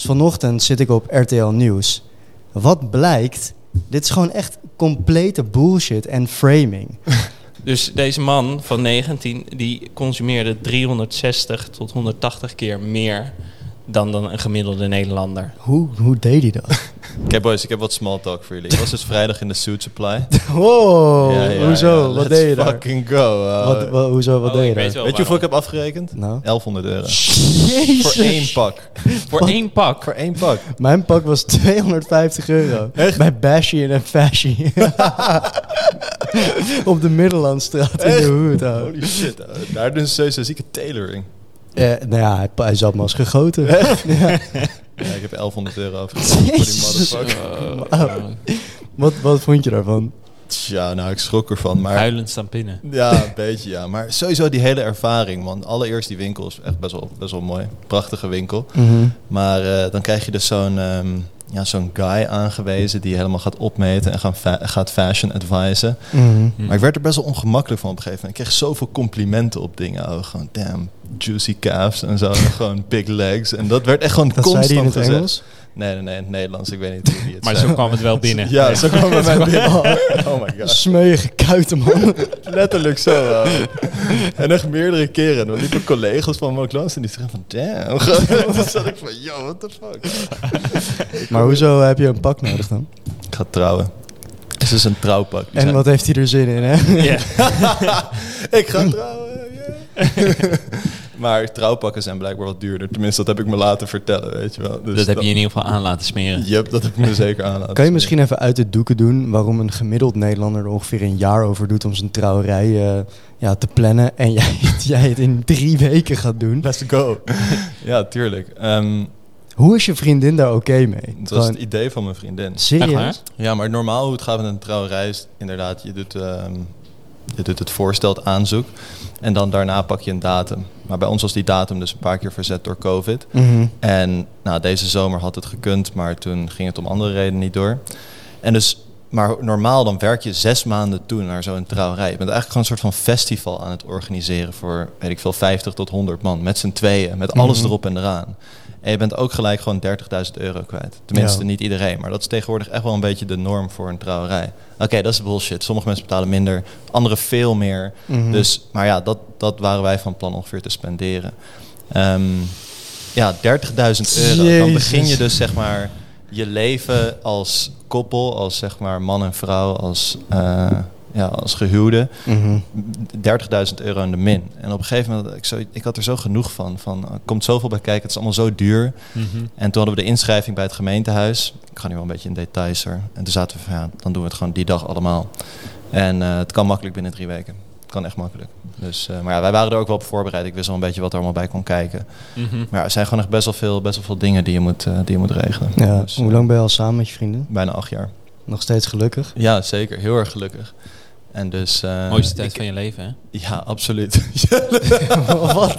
Dus vanochtend zit ik op RTL Nieuws. Wat blijkt? Dit is gewoon echt complete bullshit en framing. Dus deze man van 19, die consumeerde 360 tot 180 keer meer dan, dan een gemiddelde Nederlander. Hoe, hoe deed hij dat? Oké boys, ik heb wat small talk voor jullie. Ik was dus vrijdag in de Suit Supply. Wow, Ja, ja, hoezo? ja, wat deed je daar? fucking go. uh, Wat, wa- hoezo, wat Oh, deed je daar? weet je hoeveel ik heb afgerekend? Nou? 1100 euro. Jezus. Voor één pak. Voor één pak. Voor één pak. Mijn pak was 250 euro. Echt? Bij Bashy en Fashy. Op de Middellandstraat in de hoed. Holy shit. uh, daar doen ze sowieso zieke tailoring. Eh, nou ja, hij, hij zat me als gegoten. Ja. Ja, ik heb 1100 euro afgerekend voor die motherfucker. Oh, Wat, wat vond je daarvan? Ja, nou, ik schrok ervan. Maar Huilend staan pinnen. Ja, een beetje ja. Maar sowieso die hele ervaring, man. Allereerst die winkel is echt best wel, best wel mooi. Prachtige winkel. Maar eh, dan krijg je dus zo'n ehm, ja, zo'n guy aangewezen die helemaal gaat opmeten en gaan fa- gaat fashion advisen. Mhm. Maar ik werd er best wel ongemakkelijk van op een gegeven moment. Ik kreeg zoveel complimenten op dingen. Oh, gewoon damn, juicy calves en zo. gewoon big legs. En dat werd echt gewoon Dat zei constant hij in het gezegd. Nee, nee, nee, in het Nederlands. Ik weet niet hoe die het Maar zo kwam het wel binnen. Ja, zo kwam het bij mij binnen. Oh my god. Smeuïge kuiten, man. Letterlijk zo. wel. en echt meerdere keren. En dan liepen collega's van me ook langs en die zeggen van damn. Toen zat ik van yo, what the fuck. maar hoezo heb je een pak nodig dan? Ik ga trouwen. Het is een trouwpak. En zijn- wat heeft hij er zin in, hè? Ja. ik ga trouwen. yeah. Maar trouwpakken zijn blijkbaar wat duurder. Tenminste, dat heb ik me laten vertellen, weet je wel. Dus Dat heb je in ieder geval aan laten smeren. Yep, dat heb ik me zeker aan laten Kan je smeren. misschien even uit de doeken doen waarom een gemiddeld Nederlander er ongeveer een jaar over doet om zijn trouwerij eh, ja, te plannen en jij, het- jij het in drie weken gaat doen? Let's go. ja, tuurlijk. Ehm Hoe is je vriendin daar oké mee? het was het idee van mijn vriendin. Serieus? Ja, maar normaal hoe het gaat met een trouwerij is inderdaad, je doet, ehm, je doet het voorstel, het aanzoek. En dan daarna pak je een datum. Maar bij ons was die datum dus een paar keer verzet door COVID. Mhm. En nou, deze zomer had het gekund, maar toen ging het om andere redenen niet door. En dus, maar normaal dan werk je zes maanden toe naar zo'n trouwerij. Je bent eigenlijk gewoon een soort van festival aan het organiseren voor, weet ik veel, 50 tot 100 man. Met z'n tweeën, met alles Mhm. erop en eraan. En je bent ook gelijk gewoon 30.000 euro kwijt. Tenminste, Ja. niet iedereen. Maar dat is tegenwoordig echt wel een beetje de norm voor een trouwerij. Oké, dat is bullshit. Sommige mensen betalen minder, anderen veel meer. Mhm. Dus, maar ja, dat, dat waren wij van plan ongeveer te spenderen. Ehm, ja, 30.000 euro. Dan begin je dus zeg maar je leven als koppel, als zeg maar man en vrouw, als, eh, ja, als gehuwde. Mhm. 30.000 euro in de min. En op een gegeven moment, ik, zo, ik had er zo genoeg van. van er komt zoveel bij kijken, het is allemaal zo duur. Mhm. En toen hadden we de inschrijving bij het gemeentehuis. Ik ga nu wel een beetje in details er. En toen zaten we van ja, dan doen we het gewoon die dag allemaal. En eh, het kan makkelijk binnen drie weken. Het kan echt makkelijk. Dus, eh, maar ja, wij waren er ook wel op voorbereid. Ik wist wel een beetje wat er allemaal bij kon kijken. Mhm. Maar ja, er zijn gewoon echt best wel veel, best wel veel dingen die je moet, eh, die je moet regelen. Ja, Dus, hoe lang ben je al samen met je vrienden? Bijna acht jaar. Nog steeds gelukkig? Ja, zeker. Heel erg gelukkig. En dus... eh, Mooiste tijd ik- van je leven, hè? Ja, absoluut. Wat?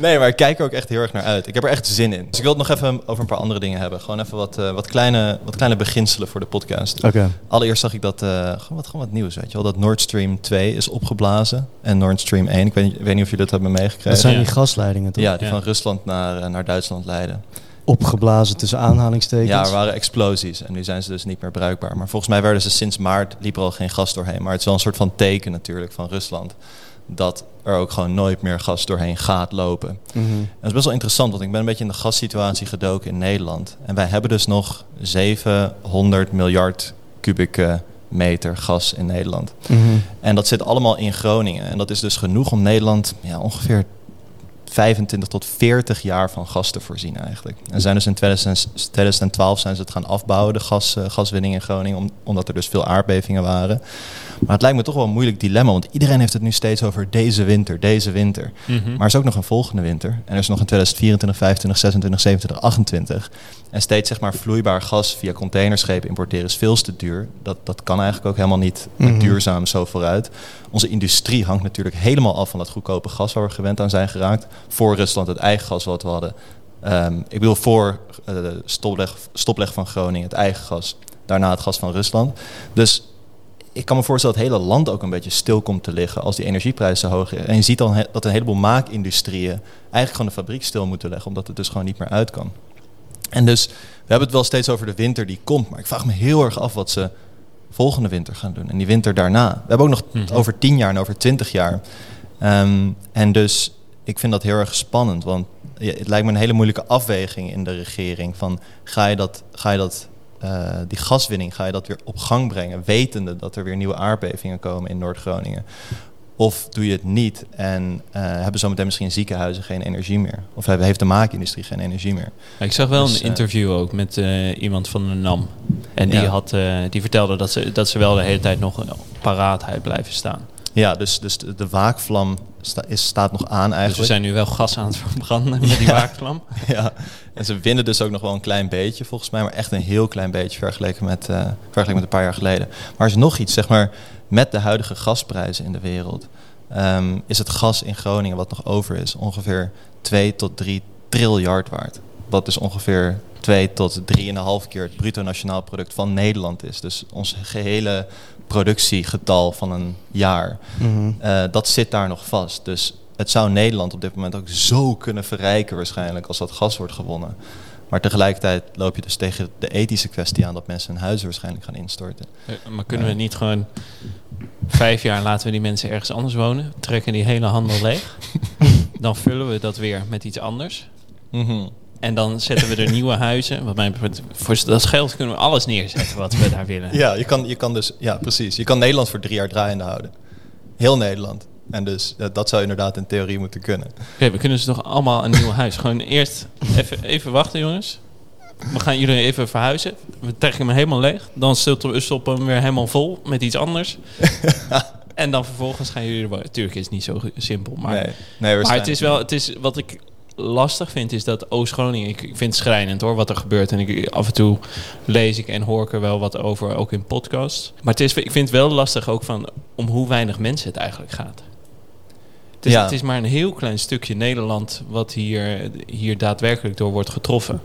Nee, maar ik kijk er ook echt heel erg naar uit. Ik heb er echt zin in. Dus ik wil het nog even over een paar andere dingen hebben. Gewoon even wat, eh, wat, kleine, wat kleine beginselen voor de podcast. Oké. Allereerst zag ik dat, eh, gewoon, wat, gewoon wat nieuws, weet je wel. Dat Nord Stream 2 is opgeblazen. En Nord Stream 1, ik weet, niet- ik weet niet of jullie dat hebben meegekregen. Dat zijn die gasleidingen toch? ja, die Ja. van Rusland naar, naar Duitsland leiden. Opgeblazen tussen aanhalingstekens. Ja, er waren explosies en nu zijn ze dus niet meer bruikbaar. Maar volgens mij werden ze sinds maart, liep er al geen gas doorheen. Maar het is wel een soort van teken natuurlijk van Rusland. Dat er ook gewoon nooit meer gas doorheen gaat lopen. Mhm. En dat is best wel interessant, want ik ben een beetje in de gassituatie gedoken in Nederland. En wij hebben dus nog 700 miljard kubieke meter gas in Nederland. Mhm. En dat zit allemaal in Groningen. En dat is dus genoeg om Nederland ja, ongeveer 25 tot 40 jaar van gas te voorzien eigenlijk. En zijn dus in 2000 2012 zijn ze het gaan afbouwen, de gas, eh, gaswinning in Groningen, om- omdat er dus veel aardbevingen waren. Maar het lijkt me toch wel een moeilijk dilemma, want iedereen heeft het nu steeds over deze winter, deze winter. Mhm. Maar er is ook nog een volgende winter. En er is nog een 2024, 25, 26, 27, 28. En steeds zeg maar vloeibaar gas via containerschepen importeren is veel te duur. Dat, dat kan eigenlijk ook helemaal niet Mhm. duurzaam zo vooruit. Onze industrie hangt natuurlijk helemaal af van dat goedkope gas waar we gewend aan zijn geraakt. Voor Rusland het eigen gas wat we hadden. Ehm, ik bedoel voor eh, de stopleg, stopleg van Groningen het eigen gas. Daarna het gas van Rusland. Dus ik kan me voorstellen dat het hele land ook een beetje stil komt te liggen als die energieprijzen hoog zijn. En je ziet dan dat een heleboel maakindustrieën eigenlijk gewoon de fabriek stil moeten leggen, omdat het dus gewoon niet meer uit kan. En dus, we hebben het wel steeds over de winter die komt, maar ik vraag me heel erg af wat ze volgende winter gaan doen. En die winter daarna. We hebben ook nog Mhm. over tien jaar en over twintig jaar. Ehm, en dus, ik vind dat heel erg spannend, want het lijkt me een hele moeilijke afweging in de regering. Van, ga je dat, ga je dat eh, die gaswinning, ga je dat weer op gang brengen, wetende dat er weer nieuwe aardbevingen komen in Noord-Groningen? Of doe je het niet en eh, hebben zometeen misschien ziekenhuizen geen energie meer? Of hebben, heeft de maakindustrie geen energie meer? Ik zag wel Dus, een eh, interview ook met iemand van de NAM. En die, Ja. had, die vertelde dat ze, dat ze wel de hele tijd nog paraatheid blijven staan. Ja, dus, dus de waakvlam sta, is, staat nog aan Dus we eigenlijk. zijn nu wel gas aan het verbranden met die waakvlam. Ja, en ze winnen dus ook nog wel een klein beetje volgens mij, maar echt een heel klein beetje vergeleken met, eh, vergeleken met een paar jaar geleden. Maar er is nog iets, zeg maar, met de huidige gasprijzen in de wereld, ehm, is het gas in Groningen wat nog over is ongeveer 2 tot 3 triljard waard. Wat dus ongeveer 2 tot 3,5 keer het bruto nationaal product van Nederland is. Dus ons gehele productiegetal van een jaar. Mhm. Eh, dat zit daar nog vast. Dus het zou Nederland op dit moment ook zo kunnen verrijken waarschijnlijk als dat gas wordt gewonnen. Maar tegelijkertijd loop je dus tegen de ethische kwestie aan dat mensen hun huizen waarschijnlijk gaan instorten. Eh, Maar kunnen we niet gewoon vijf jaar laten we die mensen ergens anders wonen, trekken die hele handel leeg, dan vullen we dat weer met iets anders. Mhm. En dan zetten we er nieuwe huizen. Wat mij betreft, voor dat geld kunnen we alles neerzetten wat we daar willen. Ja, je kan, je kan dus, ja precies. Je kan Nederland voor drie jaar draaiende houden. Heel Nederland. En dus dat zou inderdaad in theorie moeten kunnen. Oké, we kunnen ze toch allemaal een nieuw huis. Gewoon eerst even, even wachten, jongens. We gaan jullie even verhuizen. We trekken hem helemaal leeg. Dan stoppen we hem weer helemaal vol met iets anders. en dan vervolgens gaan jullie er wonen. Tuurlijk is het niet zo simpel. Maar, nee, nee, maar het is wel, het is wat ik lastig vind, is dat Oost-Groningen. Ik, ik vind het schrijnend hoor, wat er gebeurt. En ik, af en toe lees ik en hoor ik er wel wat over, ook in podcasts. Maar het is, ik vind het wel lastig ook van om hoe weinig mensen het eigenlijk gaat. Het is, Ja. het is maar een heel klein stukje Nederland wat hier, hier daadwerkelijk door wordt getroffen.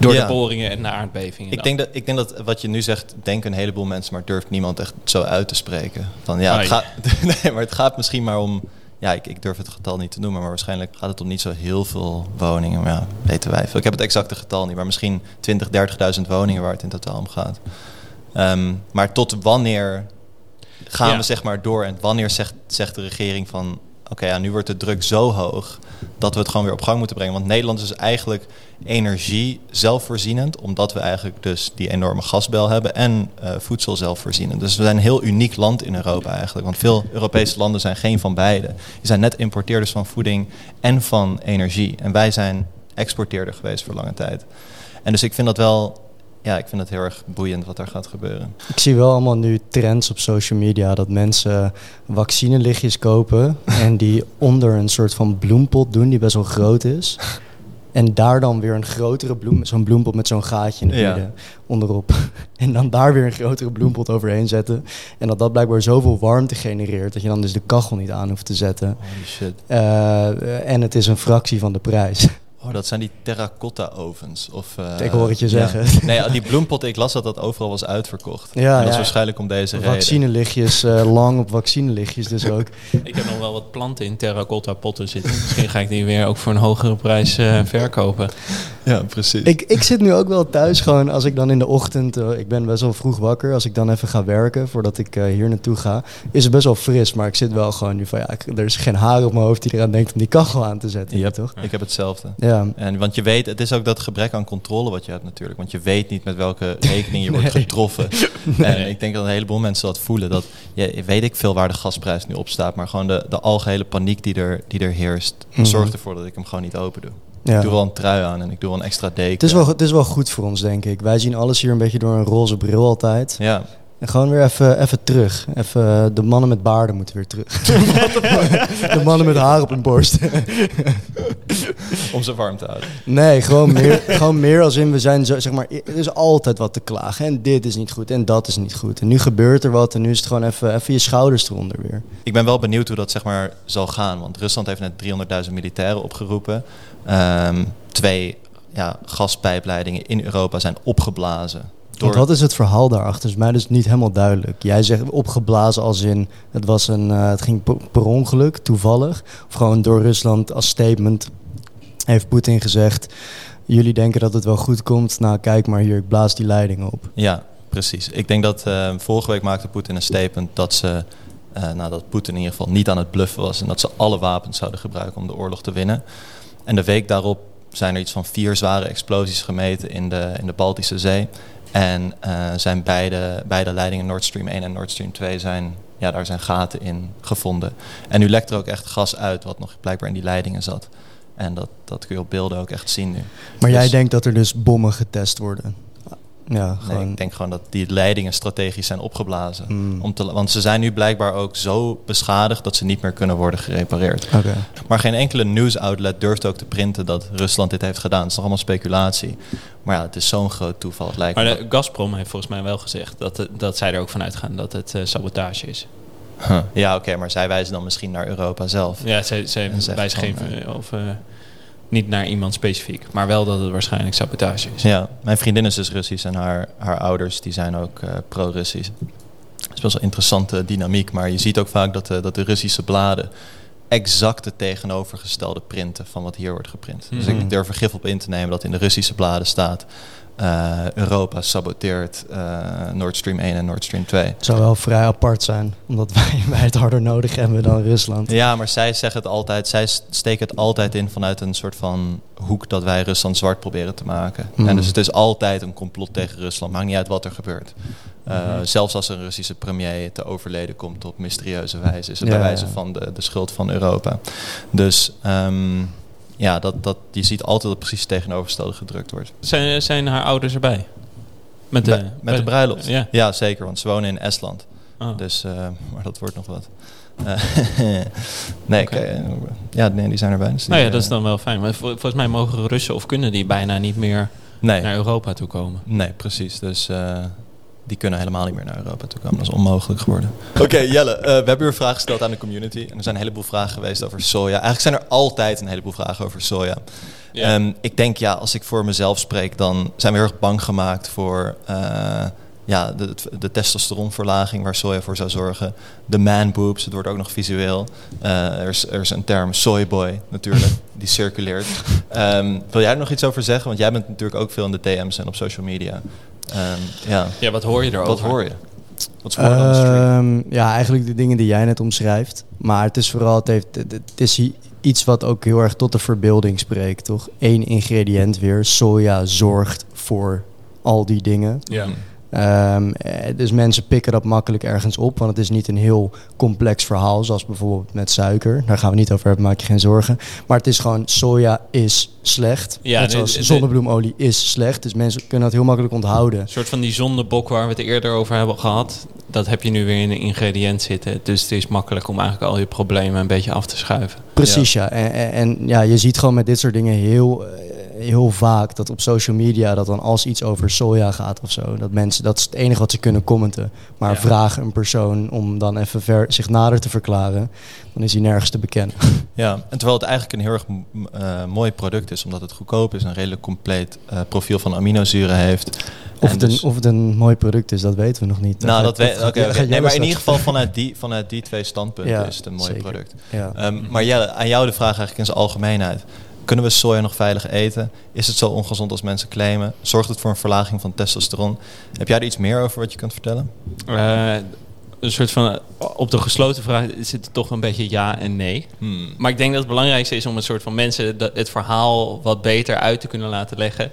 Door Ja. de boringen en de aardbevingen. Ik denk, dat, ik denk dat wat je nu zegt, denken een heleboel mensen, maar durft niemand echt zo uit te spreken. Van ja, het gaat, nee, maar het gaat misschien maar om, ja, ik, ik durf het getal niet te noemen, maar waarschijnlijk gaat het om niet zo heel veel woningen. Maar ja, weten wij veel. Ik heb het exacte getal niet, maar misschien 20, 30.000 woningen waar het in totaal om gaat. Ehm, maar tot wanneer gaan Ja. we zeg maar door en wanneer zegt, zegt de regering van, oké, ja, nu wordt de druk zo hoog dat we het gewoon weer op gang moeten brengen. Want Nederland is eigenlijk energie zelfvoorzienend, omdat we eigenlijk dus die enorme gasbel hebben en eh, voedsel zelfvoorzienend. Dus we zijn een heel uniek land in Europa eigenlijk, want veel Europese landen zijn geen van beide. Die zijn net importeerders van voeding en van energie. En wij zijn exporteerder geweest voor lange tijd. En dus ik vind dat wel, ja, ik vind het heel erg boeiend wat daar gaat gebeuren. Ik zie wel allemaal nu trends op social media dat mensen vaccinelichtjes kopen en die onder een soort van bloempot doen die best wel groot is. En daar dan weer een grotere bloem, zo'n bloempot met zo'n gaatje in het Ja. midden onderop. En dan daar weer een grotere bloempot overheen zetten. En dat dat blijkbaar zoveel warmte genereert dat je dan dus de kachel niet aan hoeft te zetten. Holy shit. Eh, en het is een fractie van de prijs. Oh, dat zijn die terracotta ovens. Of, eh, Ik hoor het je ja. zeggen. Nee, die bloempotten, ik las dat dat overal was uitverkocht. Ja, en dat ja. is waarschijnlijk om deze reden. Vaccinelichtjes, eh, lang op vaccinelichtjes dus ook. Ik heb nog wel wat planten in terracotta potten zitten. Misschien ga ik die weer ook voor een hogere prijs eh, verkopen. Ja, precies. Ik, ik zit nu ook wel thuis gewoon als ik dan in de ochtend, eh, ik ben best wel vroeg wakker, als ik dan even ga werken voordat ik eh, hier naartoe ga, is het best wel fris, maar ik zit wel gewoon nu van ja, ik- er is geen haar op mijn hoofd die eraan denkt om die kachel aan te zetten, Yep, toch? Ik heb hetzelfde. Ja. En want je weet, het is ook dat gebrek aan controle wat je hebt natuurlijk. Want je weet niet met welke rekening je wordt Nee. getroffen. En ik denk dat een heleboel mensen dat voelen. Dat je weet ik veel waar de gasprijs nu op staat. Maar gewoon de, de algehele paniek die er, die er heerst, Mhm. zorgt ervoor dat ik hem gewoon niet open doe. Ja. Ik doe wel een trui aan en ik doe wel een extra deken. Het is, wel, het is wel goed voor ons, denk ik. Wij zien alles hier een beetje door een roze bril altijd. Ja, En gewoon weer even, even terug. Even, eh, de mannen met baarden moeten weer terug. de mannen met haar op hun borst. om ze warm te houden. Nee, gewoon meer, gewoon meer als in we zijn zo, zeg maar, er is altijd wat te klagen. En dit is niet goed en dat is niet goed. En nu gebeurt er wat en nu is het gewoon even, even je schouders eronder weer. Ik ben wel benieuwd hoe dat zeg maar zal gaan. Want Rusland heeft net 300.000 militairen opgeroepen. Ehm, twee ja, gaspijpleidingen in Europa zijn opgeblazen. Door... Want wat is het verhaal daarachter? Is mij dus niet helemaal duidelijk. Jij zegt opgeblazen als in het, was een, eh, het ging per, ongeluk, toevallig. Of gewoon door Rusland als statement heeft Poetin gezegd... jullie denken dat het wel goed komt. Nou, kijk maar hier, ik blaas die leiding op. Ja, precies. Ik denk dat eh, vorige week maakte Poetin een statement dat ze... eh, nou, dat Poetin in ieder geval niet aan het bluffen was... en dat ze alle wapens zouden gebruiken om de oorlog te winnen. En de week daarop zijn er iets van vier zware explosies gemeten in de, in de Baltische Zee. En eh, zijn beide, beide leidingen Nord Stream 1 en Nord Stream 2 zijn, ja, daar zijn gaten in gevonden. En nu lekt er ook echt gas uit wat nog blijkbaar in die leidingen zat. En dat, dat kun je op beelden ook echt zien nu. Maar jij Dus- denkt dat er dus bommen getest worden? Ja, Nee, ik denk gewoon dat die leidingen strategisch zijn opgeblazen. Hmm. Om te, want ze zijn nu blijkbaar ook zo beschadigd dat ze niet meer kunnen worden gerepareerd. Oké. Maar geen enkele nieuwsoutlet durft ook te printen dat Rusland dit heeft gedaan. Het is nog allemaal speculatie. Maar ja, het is zo'n groot toeval. Het lijkt Maar de Gazprom heeft volgens mij wel gezegd dat, het- dat zij er ook van uitgaan dat het eh, sabotage is. Huh. Ja, oké, maar zij wijzen dan misschien naar Europa zelf. Ja, zij, zij wijzen van, geen... eh, of, eh, niet naar iemand specifiek, maar wel dat het waarschijnlijk sabotage is. Ja, mijn vriendin is dus Russisch en haar, haar ouders die zijn ook eh, pro-Russisch. Het is best wel een interessante dynamiek, maar je ziet ook vaak dat de, dat de Russische bladen exact het tegenovergestelde printen van wat hier wordt geprint. Dus ik durf er gif op in te nemen dat in de Russische bladen staat... eh, Europa saboteert eh, Nord Stream 1 en Nord Stream 2. Het zou wel vrij apart zijn, omdat wij, wij het harder nodig hebben dan Rusland. Ja, maar zij zeggen het altijd, zij steken het altijd in vanuit een soort van hoek dat wij Rusland zwart proberen te maken. Hmm. En dus het is altijd een complot tegen Rusland, maakt niet uit wat er gebeurt. Uh, Mhm. Zelfs als een Russische premier te overleden komt op mysterieuze wijze, is het Ja, bij wijze ja. van de, de schuld van Europa. Dus ehm, ja, dat, dat, je ziet altijd dat precies het tegenovergestelde gedrukt wordt. Zijn, zijn haar ouders erbij? Met de, Bij- met de bruiloft? Ja. Ja, zeker, want ze wonen in Estland. Oh. Dus, eh, maar dat wordt nog wat. Eh, nee, ja, nee, die zijn erbij. Dus nou ja, dat is eh, dan wel fijn. Maar vol- volgens mij mogen Russen of kunnen die bijna niet meer Nee, naar Europa toe komen. nee, precies. Dus die kunnen helemaal niet meer naar Europa toe komen. Dat is onmogelijk geworden. Oké, Jelle, eh, we hebben u een vraag gesteld aan de community. En er zijn een heleboel vragen geweest over soja. Eigenlijk zijn er altijd een heleboel vragen over soja. Ja. Ehm, ik denk, ja, als ik voor mezelf spreek, dan zijn we heel erg bang gemaakt voor eh, ja, de, de testosteronverlaging waar soja voor zou zorgen. De man boobs, het wordt ook nog visueel. Eh, er, is, er is een term, soyboy natuurlijk, die circuleert. Ehm, wil jij er nog iets over zeggen? Want jij bent natuurlijk ook veel in de DM's en op social media. Ehm, ja, ja, wat hoor je erover? wat hoor je? Wat is? Ehm, ja, eigenlijk de dingen die jij net omschrijft. Maar het is vooral, het, heeft, het, is iets wat ook heel erg tot de verbeelding spreekt, toch? Eén ingrediënt weer, soja zorgt voor al die dingen. Ja. Ehm, eh, dus mensen pikken dat makkelijk ergens op, want het is niet een heel complex verhaal, zoals bijvoorbeeld met suiker. Daar gaan we niet over hebben, maak je geen zorgen. Maar het is gewoon, soja is slecht. Ja, Net zoals zonnebloemolie is slecht. Dus mensen kunnen dat heel makkelijk onthouden. Een soort van die zondebok waar we het eerder over hebben gehad. Dat heb je nu weer in een ingrediënt zitten. Dus het is makkelijk om eigenlijk al je problemen een beetje af te schuiven. Precies, ja. En, en, en ja, je ziet gewoon met dit soort dingen heel, eh, heel vaak dat op social media, dat dan als iets over soja gaat of zo, dat mensen, dat is het enige wat ze kunnen commenten. Maar Ja. vraag een persoon om dan even ver, zich nader te verklaren, dan is hij nergens te bekennen. Ja, en terwijl het eigenlijk een heel erg eh, mooi product is, omdat het goedkoop is, een redelijk compleet eh, profiel van aminozuren heeft. Of het, een, dus- of het een mooi product is, dat weten we nog niet. nou, dat Nee, maar in ieder geval vanuit die, vanuit die twee standpunten Ja, is het een mooi zeker. product. Ja. Ehm, maar Jelle, aan jou de vraag eigenlijk in zijn algemeenheid. Kunnen we soja nog veilig eten? Is het zo ongezond als mensen claimen? Zorgt het voor een verlaging van testosteron? Heb jij er iets meer over wat je kunt vertellen? Eh, een soort van, eh, op de gesloten vraag zit er toch een beetje ja en nee. Hmm. Maar ik denk dat het belangrijkste is om een soort van mensen het verhaal wat beter uit te kunnen laten leggen.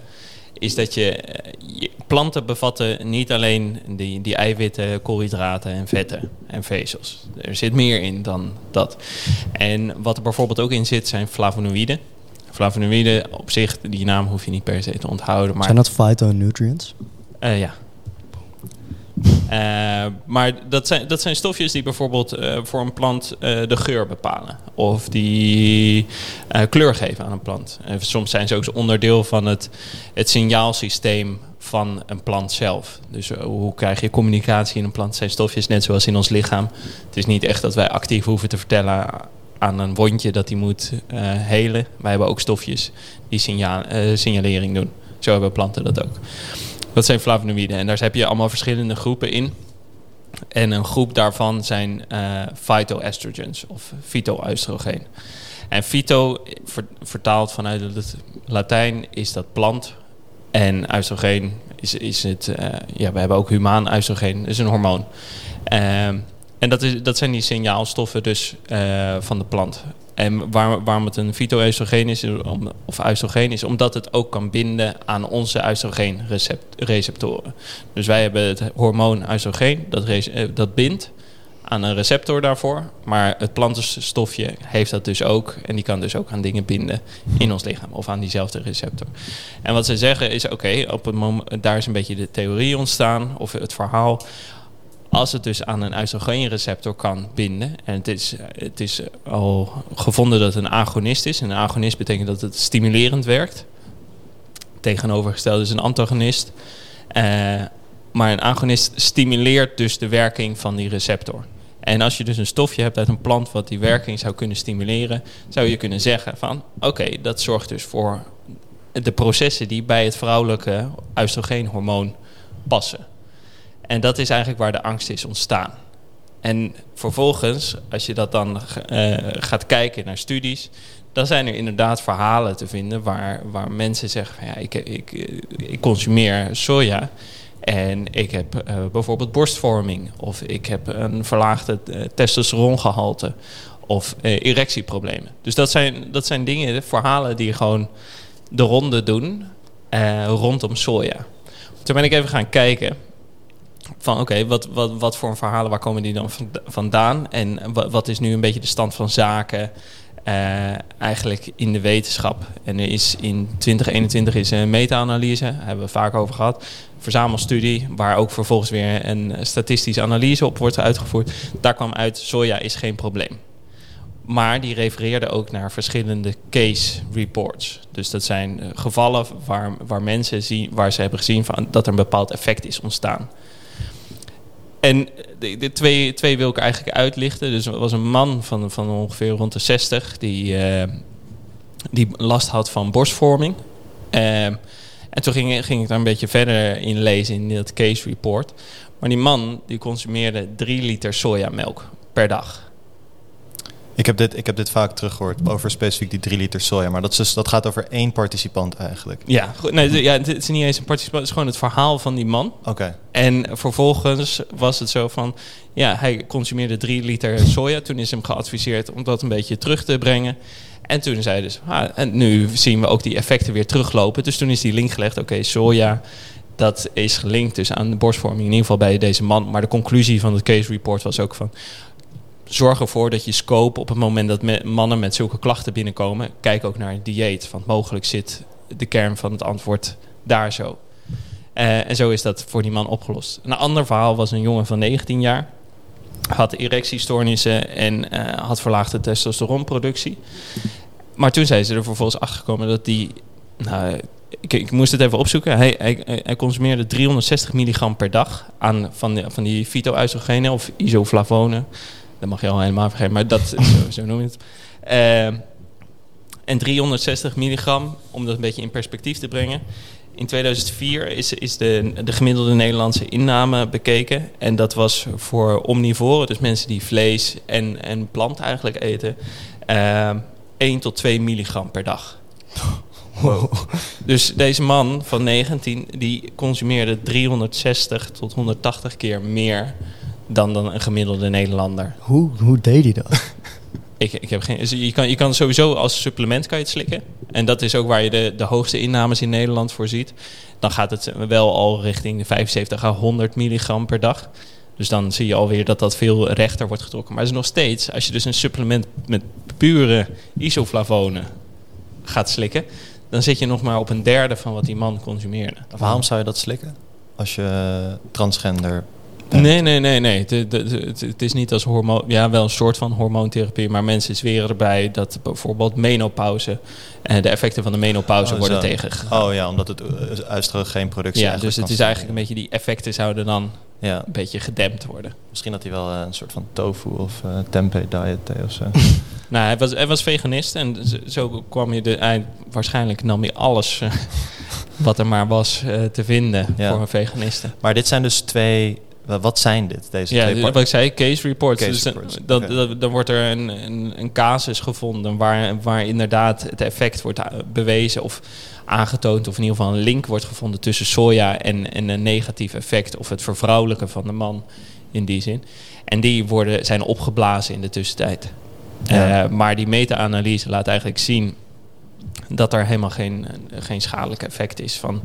Is dat je, eh, je- planten bevatten niet alleen die, die eiwitten, koolhydraten en vetten en vezels. Er zit meer in dan dat. En wat er bijvoorbeeld ook in zit zijn flavonoïden. Flavonoïden op zich, die naam hoef je niet per se te onthouden. Maar Zijn dat phytonutrients? eh, ja. Eh, maar dat zijn, dat zijn stofjes die bijvoorbeeld eh, voor een plant de geur bepalen. Of die kleur geven aan een plant. Eh, soms zijn ze ook onderdeel van het, het signaalsysteem van een plant zelf. Dus hoe krijg je communicatie in een plant? Het zijn stofjes net zoals in ons lichaam. Het is niet echt dat wij actief hoeven te vertellen aan een wondje dat die moet eh, helen. Wij hebben ook stofjes die signaal, eh, signalering doen. Zo hebben planten dat ook. Dat zijn flavonoïden. En daar heb je allemaal verschillende groepen in. En een groep daarvan zijn uh, phytoestrogens of fytoestrogeen. En fyto, vertaald vanuit het Latijn, is dat plant. En oestrogeen is, is het... Ja, we hebben ook humaan oestrogeen. Dat is een hormoon. Uh, en dat, is, dat zijn die signaalstoffen dus uh, van de plant. En waar, waarom het een fytoestrogeen is, of oestrogeen is, omdat het ook kan binden aan onze oestrogeenreceptoren. Dus wij hebben het hormoon oestrogeen, dat, dat bindt aan een receptor daarvoor. Maar het plantenstofje heeft dat dus ook. En die kan dus ook aan dingen binden in ons lichaam. Of aan diezelfde receptor. En wat ze zeggen is, oké, op het moment, daar is een beetje de theorie ontstaan. Of het verhaal. Als het dus aan een oestrogeenreceptor kan binden. En het is, het is al gevonden dat het een agonist is. En een agonist betekent dat het stimulerend werkt. Tegenovergesteld is een antagonist. Uh, maar een agonist stimuleert dus de werking van die receptor. En als je dus een stofje hebt uit een plant wat die werking zou kunnen stimuleren, zou je kunnen zeggen van oké, dat zorgt dus voor de processen die bij het vrouwelijke oestrogeenhormoon passen. En dat is eigenlijk waar de angst is ontstaan. En vervolgens, als je dat dan uh, gaat kijken naar studies, dan zijn er inderdaad verhalen te vinden waar, waar mensen zeggen van ja, ik, ik, ik consumeer soja. En ik heb uh, bijvoorbeeld borstvorming. Of ik heb een verlaagde uh, testosterongehalte. Of erectieproblemen. Dus dat zijn, dat zijn dingen, verhalen die gewoon de ronde doen rondom soja. Toen ben ik even gaan kijken van oké, wat, wat, wat voor verhalen, waar komen die dan vandaan? En wat, is nu een beetje de stand van zaken uh, eigenlijk in de wetenschap? En er is in 2021 is een meta-analyse, hebben we vaak over gehad, verzamelstudie, waar ook vervolgens weer een statistische analyse op wordt uitgevoerd. Daar kwam uit, soja is geen probleem. Maar die refereerde ook naar verschillende case reports. Dus dat zijn gevallen waar, waar mensen zien, waar ze hebben gezien van, dat er een bepaald effect is ontstaan. En de, de, twee, twee wil ik eigenlijk uitlichten. Dus er was een man van, van ongeveer rond de 60 die, uh, die last had van borstvorming. Uh, en toen ging, ging ik daar een beetje verder in lezen in dat case report. Maar die man die consumeerde 3 liter sojamelk per dag. Ik heb, dit, ik heb dit vaak teruggehoord over specifiek die 3 liter soja. Maar dat, is dus, dat gaat over één participant eigenlijk. Ja, goed, nee, ja, het is niet eens een participant. Het is gewoon het verhaal van die man. Oké. En vervolgens was het zo van... Ja, hij consumeerde 3 liter soja. Toen is hem geadviseerd om dat een beetje terug te brengen. En toen zei hij dus... Ah, en nu zien we ook die effecten weer teruglopen. Dus toen is die link gelegd. Oké, soja dat is gelinkt dus aan de borstvorming, in ieder geval bij deze man. Maar de conclusie van het case report was ook van zorg ervoor dat je scope op het moment dat mannen met zulke klachten binnenkomen, kijk ook naar het dieet. Want mogelijk zit de kern van het antwoord daar zo. Uh, en zo is dat voor die man opgelost. Een ander verhaal was een jongen van 19 jaar. Had erectiestoornissen en uh, had verlaagde testosteronproductie. Maar toen zijn ze er vervolgens achter gekomen dat die. Nou, ik, moest het even opzoeken. Hij, hij, hij, consumeerde 360 milligram per dag aan van, van die fytoestrogenen of isoflavonen. Dat mag je al helemaal vergeten, maar dat, zo, zo noem je het. Uh, en 360 milligram, om dat een beetje in perspectief te brengen. In 2004 is, is de, de gemiddelde Nederlandse inname bekeken. En dat was voor omnivoren, dus mensen die vlees en, en plant eigenlijk eten, uh, 1 tot 2 milligram per dag. Wow. Dus deze man van 19, die consumeerde 360 tot 180 keer meer dan, dan een gemiddelde Nederlander. Hoe, hoe deed hij dat? ik, ik heb geen, je, kan, je kan sowieso als supplement kan je het slikken. En dat is ook waar je de, de hoogste innames in Nederland voor ziet. Dan gaat het wel al richting de 75 à 100 milligram per dag. Dus dan zie je alweer dat dat veel rechter wordt getrokken. Maar het is nog steeds, als je dus een supplement met pure isoflavonen gaat slikken, dan zit je nog maar op een derde van wat die man consumeerde. Waarom zou je dat slikken? Als je transgender Nee, nee, nee, nee. Het, het, het, is niet als hormoon. Ja, wel een soort van hormoontherapie. Maar mensen zweren erbij dat bijvoorbeeld menopauze. en de effecten van de menopauze oh, worden tegengegaan. Oh ja, omdat het uh, geen productie Ja, dus het is eigenlijk een beetje die effecten zouden dan ja. een beetje gedempt worden. Misschien had hij wel uh, een soort van tofu of uh, tempeh diet of zo. nou, hij was, hij was veganist en zo kwam je de. Hij, waarschijnlijk nam hij alles wat er maar was eh, te vinden Ja. voor een veganiste. Maar dit zijn dus twee... wa- Wat zijn dit? Deze Ja, wat ik zei, case reports. Case dus dan- reports, dat- dan wordt er een, een, een casus gevonden waar, waar inderdaad het effect wordt eh, bewezen of aangetoond, of in ieder geval een link wordt gevonden tussen soja en, en een negatief effect of het vervrouwelijken van de man in die zin. En die worden, zijn opgeblazen in de tussentijd. Ja. Eh, maar die meta-analyse laat eigenlijk zien dat er helemaal geen, geen schadelijk effect is van,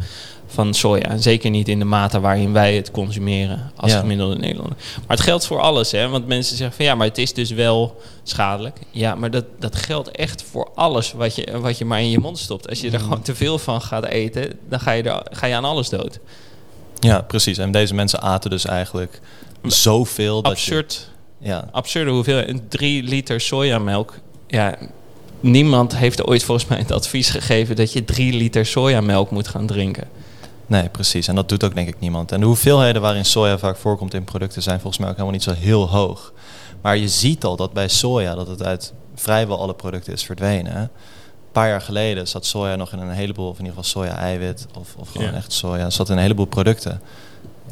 van soja. En zeker niet in de mate waarin wij het consumeren als Ja. gemiddelde Nederlander. Maar het geldt voor alles, hè? Want mensen zeggen van ja, maar het is dus wel schadelijk. Ja, maar dat, dat geldt echt voor alles wat je, wat je maar in je mond stopt. Als je er gewoon te veel van gaat eten, dan ga je, er, ga je aan alles dood. Ja, precies. En deze mensen aten dus eigenlijk zoveel dat Absurd, je... Ja, absurde hoeveelheid. Een drie liter sojamelk. Ja, niemand heeft ooit volgens mij het advies gegeven dat je drie liter sojamelk moet gaan drinken. Nee, precies. En dat doet ook denk ik niemand. En de hoeveelheden waarin soja vaak voorkomt in producten zijn volgens mij ook helemaal niet zo heel hoog. Maar je ziet al dat bij soja dat het uit vrijwel alle producten is verdwenen. Een paar jaar geleden zat soja nog in een heleboel, of in ieder geval soja-eiwit, of, of gewoon Ja. echt soja, zat in een heleboel producten.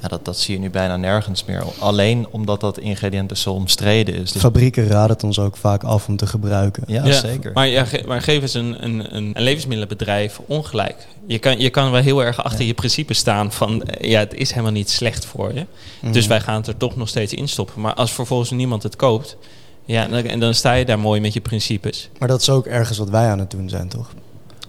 Ja, dat, dat zie je nu bijna nergens meer. Alleen omdat dat ingrediënt dus zo omstreden is. Dus, Fabrieken raden het ons ook vaak af om te gebruiken. ja, zeker. Maar, ja, ge- maar geef eens een, een, een, een levensmiddelenbedrijf ongelijk. Je kan, je kan wel heel erg achter Ja. je principe staan van... eh, ja, het is helemaal niet slecht voor je. Mhm. Dus wij gaan het er toch nog steeds in stoppen. Maar als vervolgens niemand het koopt... Ja, dan, en dan sta je daar mooi met je principes. Maar dat is ook ergens wat wij aan het doen zijn, toch?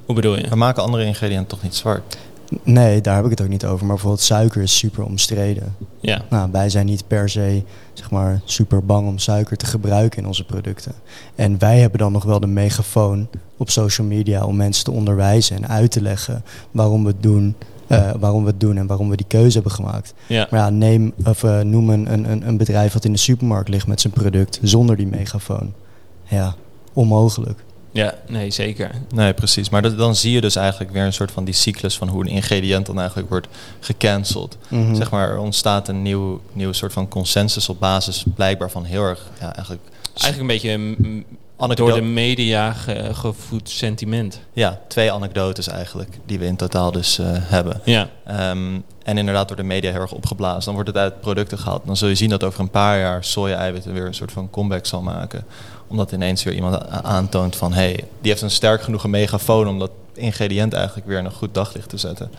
Hoe bedoel je? We maken andere ingrediënten toch niet zwart? Nee, daar heb ik het ook niet over. Maar bijvoorbeeld suiker is super omstreden. Ja, Nou, wij zijn niet per se zeg maar, super bang om suiker te gebruiken in onze producten. En wij hebben dan nog wel de megafoon op social media om mensen te onderwijzen en uit te leggen waarom we het doen, eh, waarom we het doen en waarom we die keuze hebben gemaakt. ja. Maar ja, neem of eh, noem een, een, een bedrijf wat in de supermarkt ligt met zijn product zonder die megafoon. Ja, onmogelijk. Ja nee, zeker. Nee, precies. Maar dat, dan zie je dus eigenlijk weer een soort van die cyclus van hoe een ingrediënt dan eigenlijk wordt gecanceld. Mhm. Zeg maar, er ontstaat een nieuw, nieuw soort van consensus op basis blijkbaar van heel erg, ja, eigenlijk... Eigenlijk een beetje Anekdote- door de media ge- gevoed sentiment. Ja, twee anekdotes eigenlijk, die we in totaal dus eh, hebben. Ja, Ehm, en inderdaad door de media heel erg opgeblazen. Dan wordt het uit producten gehaald. Dan zul je zien dat over een paar jaar soja-eiwitten weer een soort van comeback zal maken. Omdat ineens weer iemand aantoont van... hé, hey, die heeft een sterk genoeg megafoon om dat ingrediënt eigenlijk weer in een goed daglicht te zetten.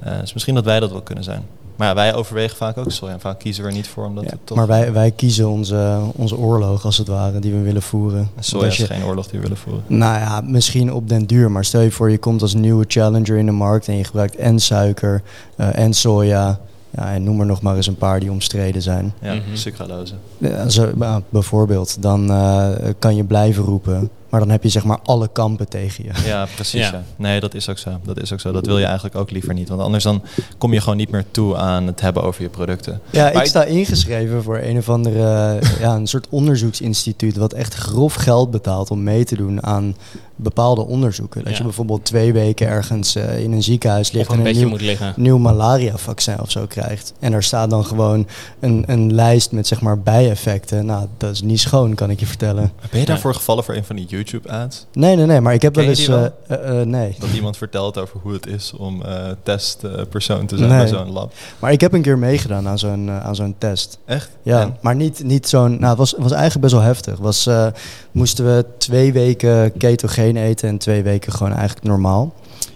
Eh, dus misschien dat wij dat wel kunnen zijn. Maar ja, wij overwegen vaak ook soja. En vaak kiezen we er niet voor omdat Ja, het toch... Maar wij, wij kiezen onze, onze oorlog als het ware die we willen voeren. Soja Als is je- geen oorlog die we willen voeren. Nou ja, misschien op den duur. Maar stel je voor, je komt als nieuwe challenger in de markt en je gebruikt en suiker eh, en soja. Ja, en noem er nog maar eens een paar die omstreden zijn. Ja, sucralose. Ja, zo, ja, bijvoorbeeld, dan eh, kan je blijven roepen. Maar dan heb je zeg maar alle kampen tegen je. Ja, precies. Ja. Ja. Nee, dat is ook zo. Dat is ook zo. Dat wil je eigenlijk ook liever niet. Want anders dan kom je gewoon niet meer toe aan het hebben over je producten. Ja, Maar ik sta ingeschreven voor een of andere, ja, een soort onderzoeksinstituut wat echt grof geld betaalt om mee te doen aan bepaalde onderzoeken. Dat Ja. je bijvoorbeeld twee weken ergens eh, in een ziekenhuis ligt een en een nieuw, moet liggen. nieuw malaria-vaccin of zo krijgt. En daar staat dan gewoon een, een lijst met zeg maar bijeffecten. Nou, dat is niet schoon, kan ik je vertellen. Ben je daarvoor gevallen voor een van die YouTube-ads? Nee, nee, nee, maar ik heb Ken wel eens... wel? eh, eh, eh, nee. Dat iemand vertelt over hoe het is om eh testpersoon te zijn Nee. bij zo'n lab. Maar ik heb een keer meegedaan aan zo'n aan zo'n test. Echt? Ja, En? maar niet, niet zo'n... Nou, het was, was eigenlijk best wel heftig. Was, eh, moesten we twee weken ketogeen eten en twee weken gewoon eigenlijk normaal.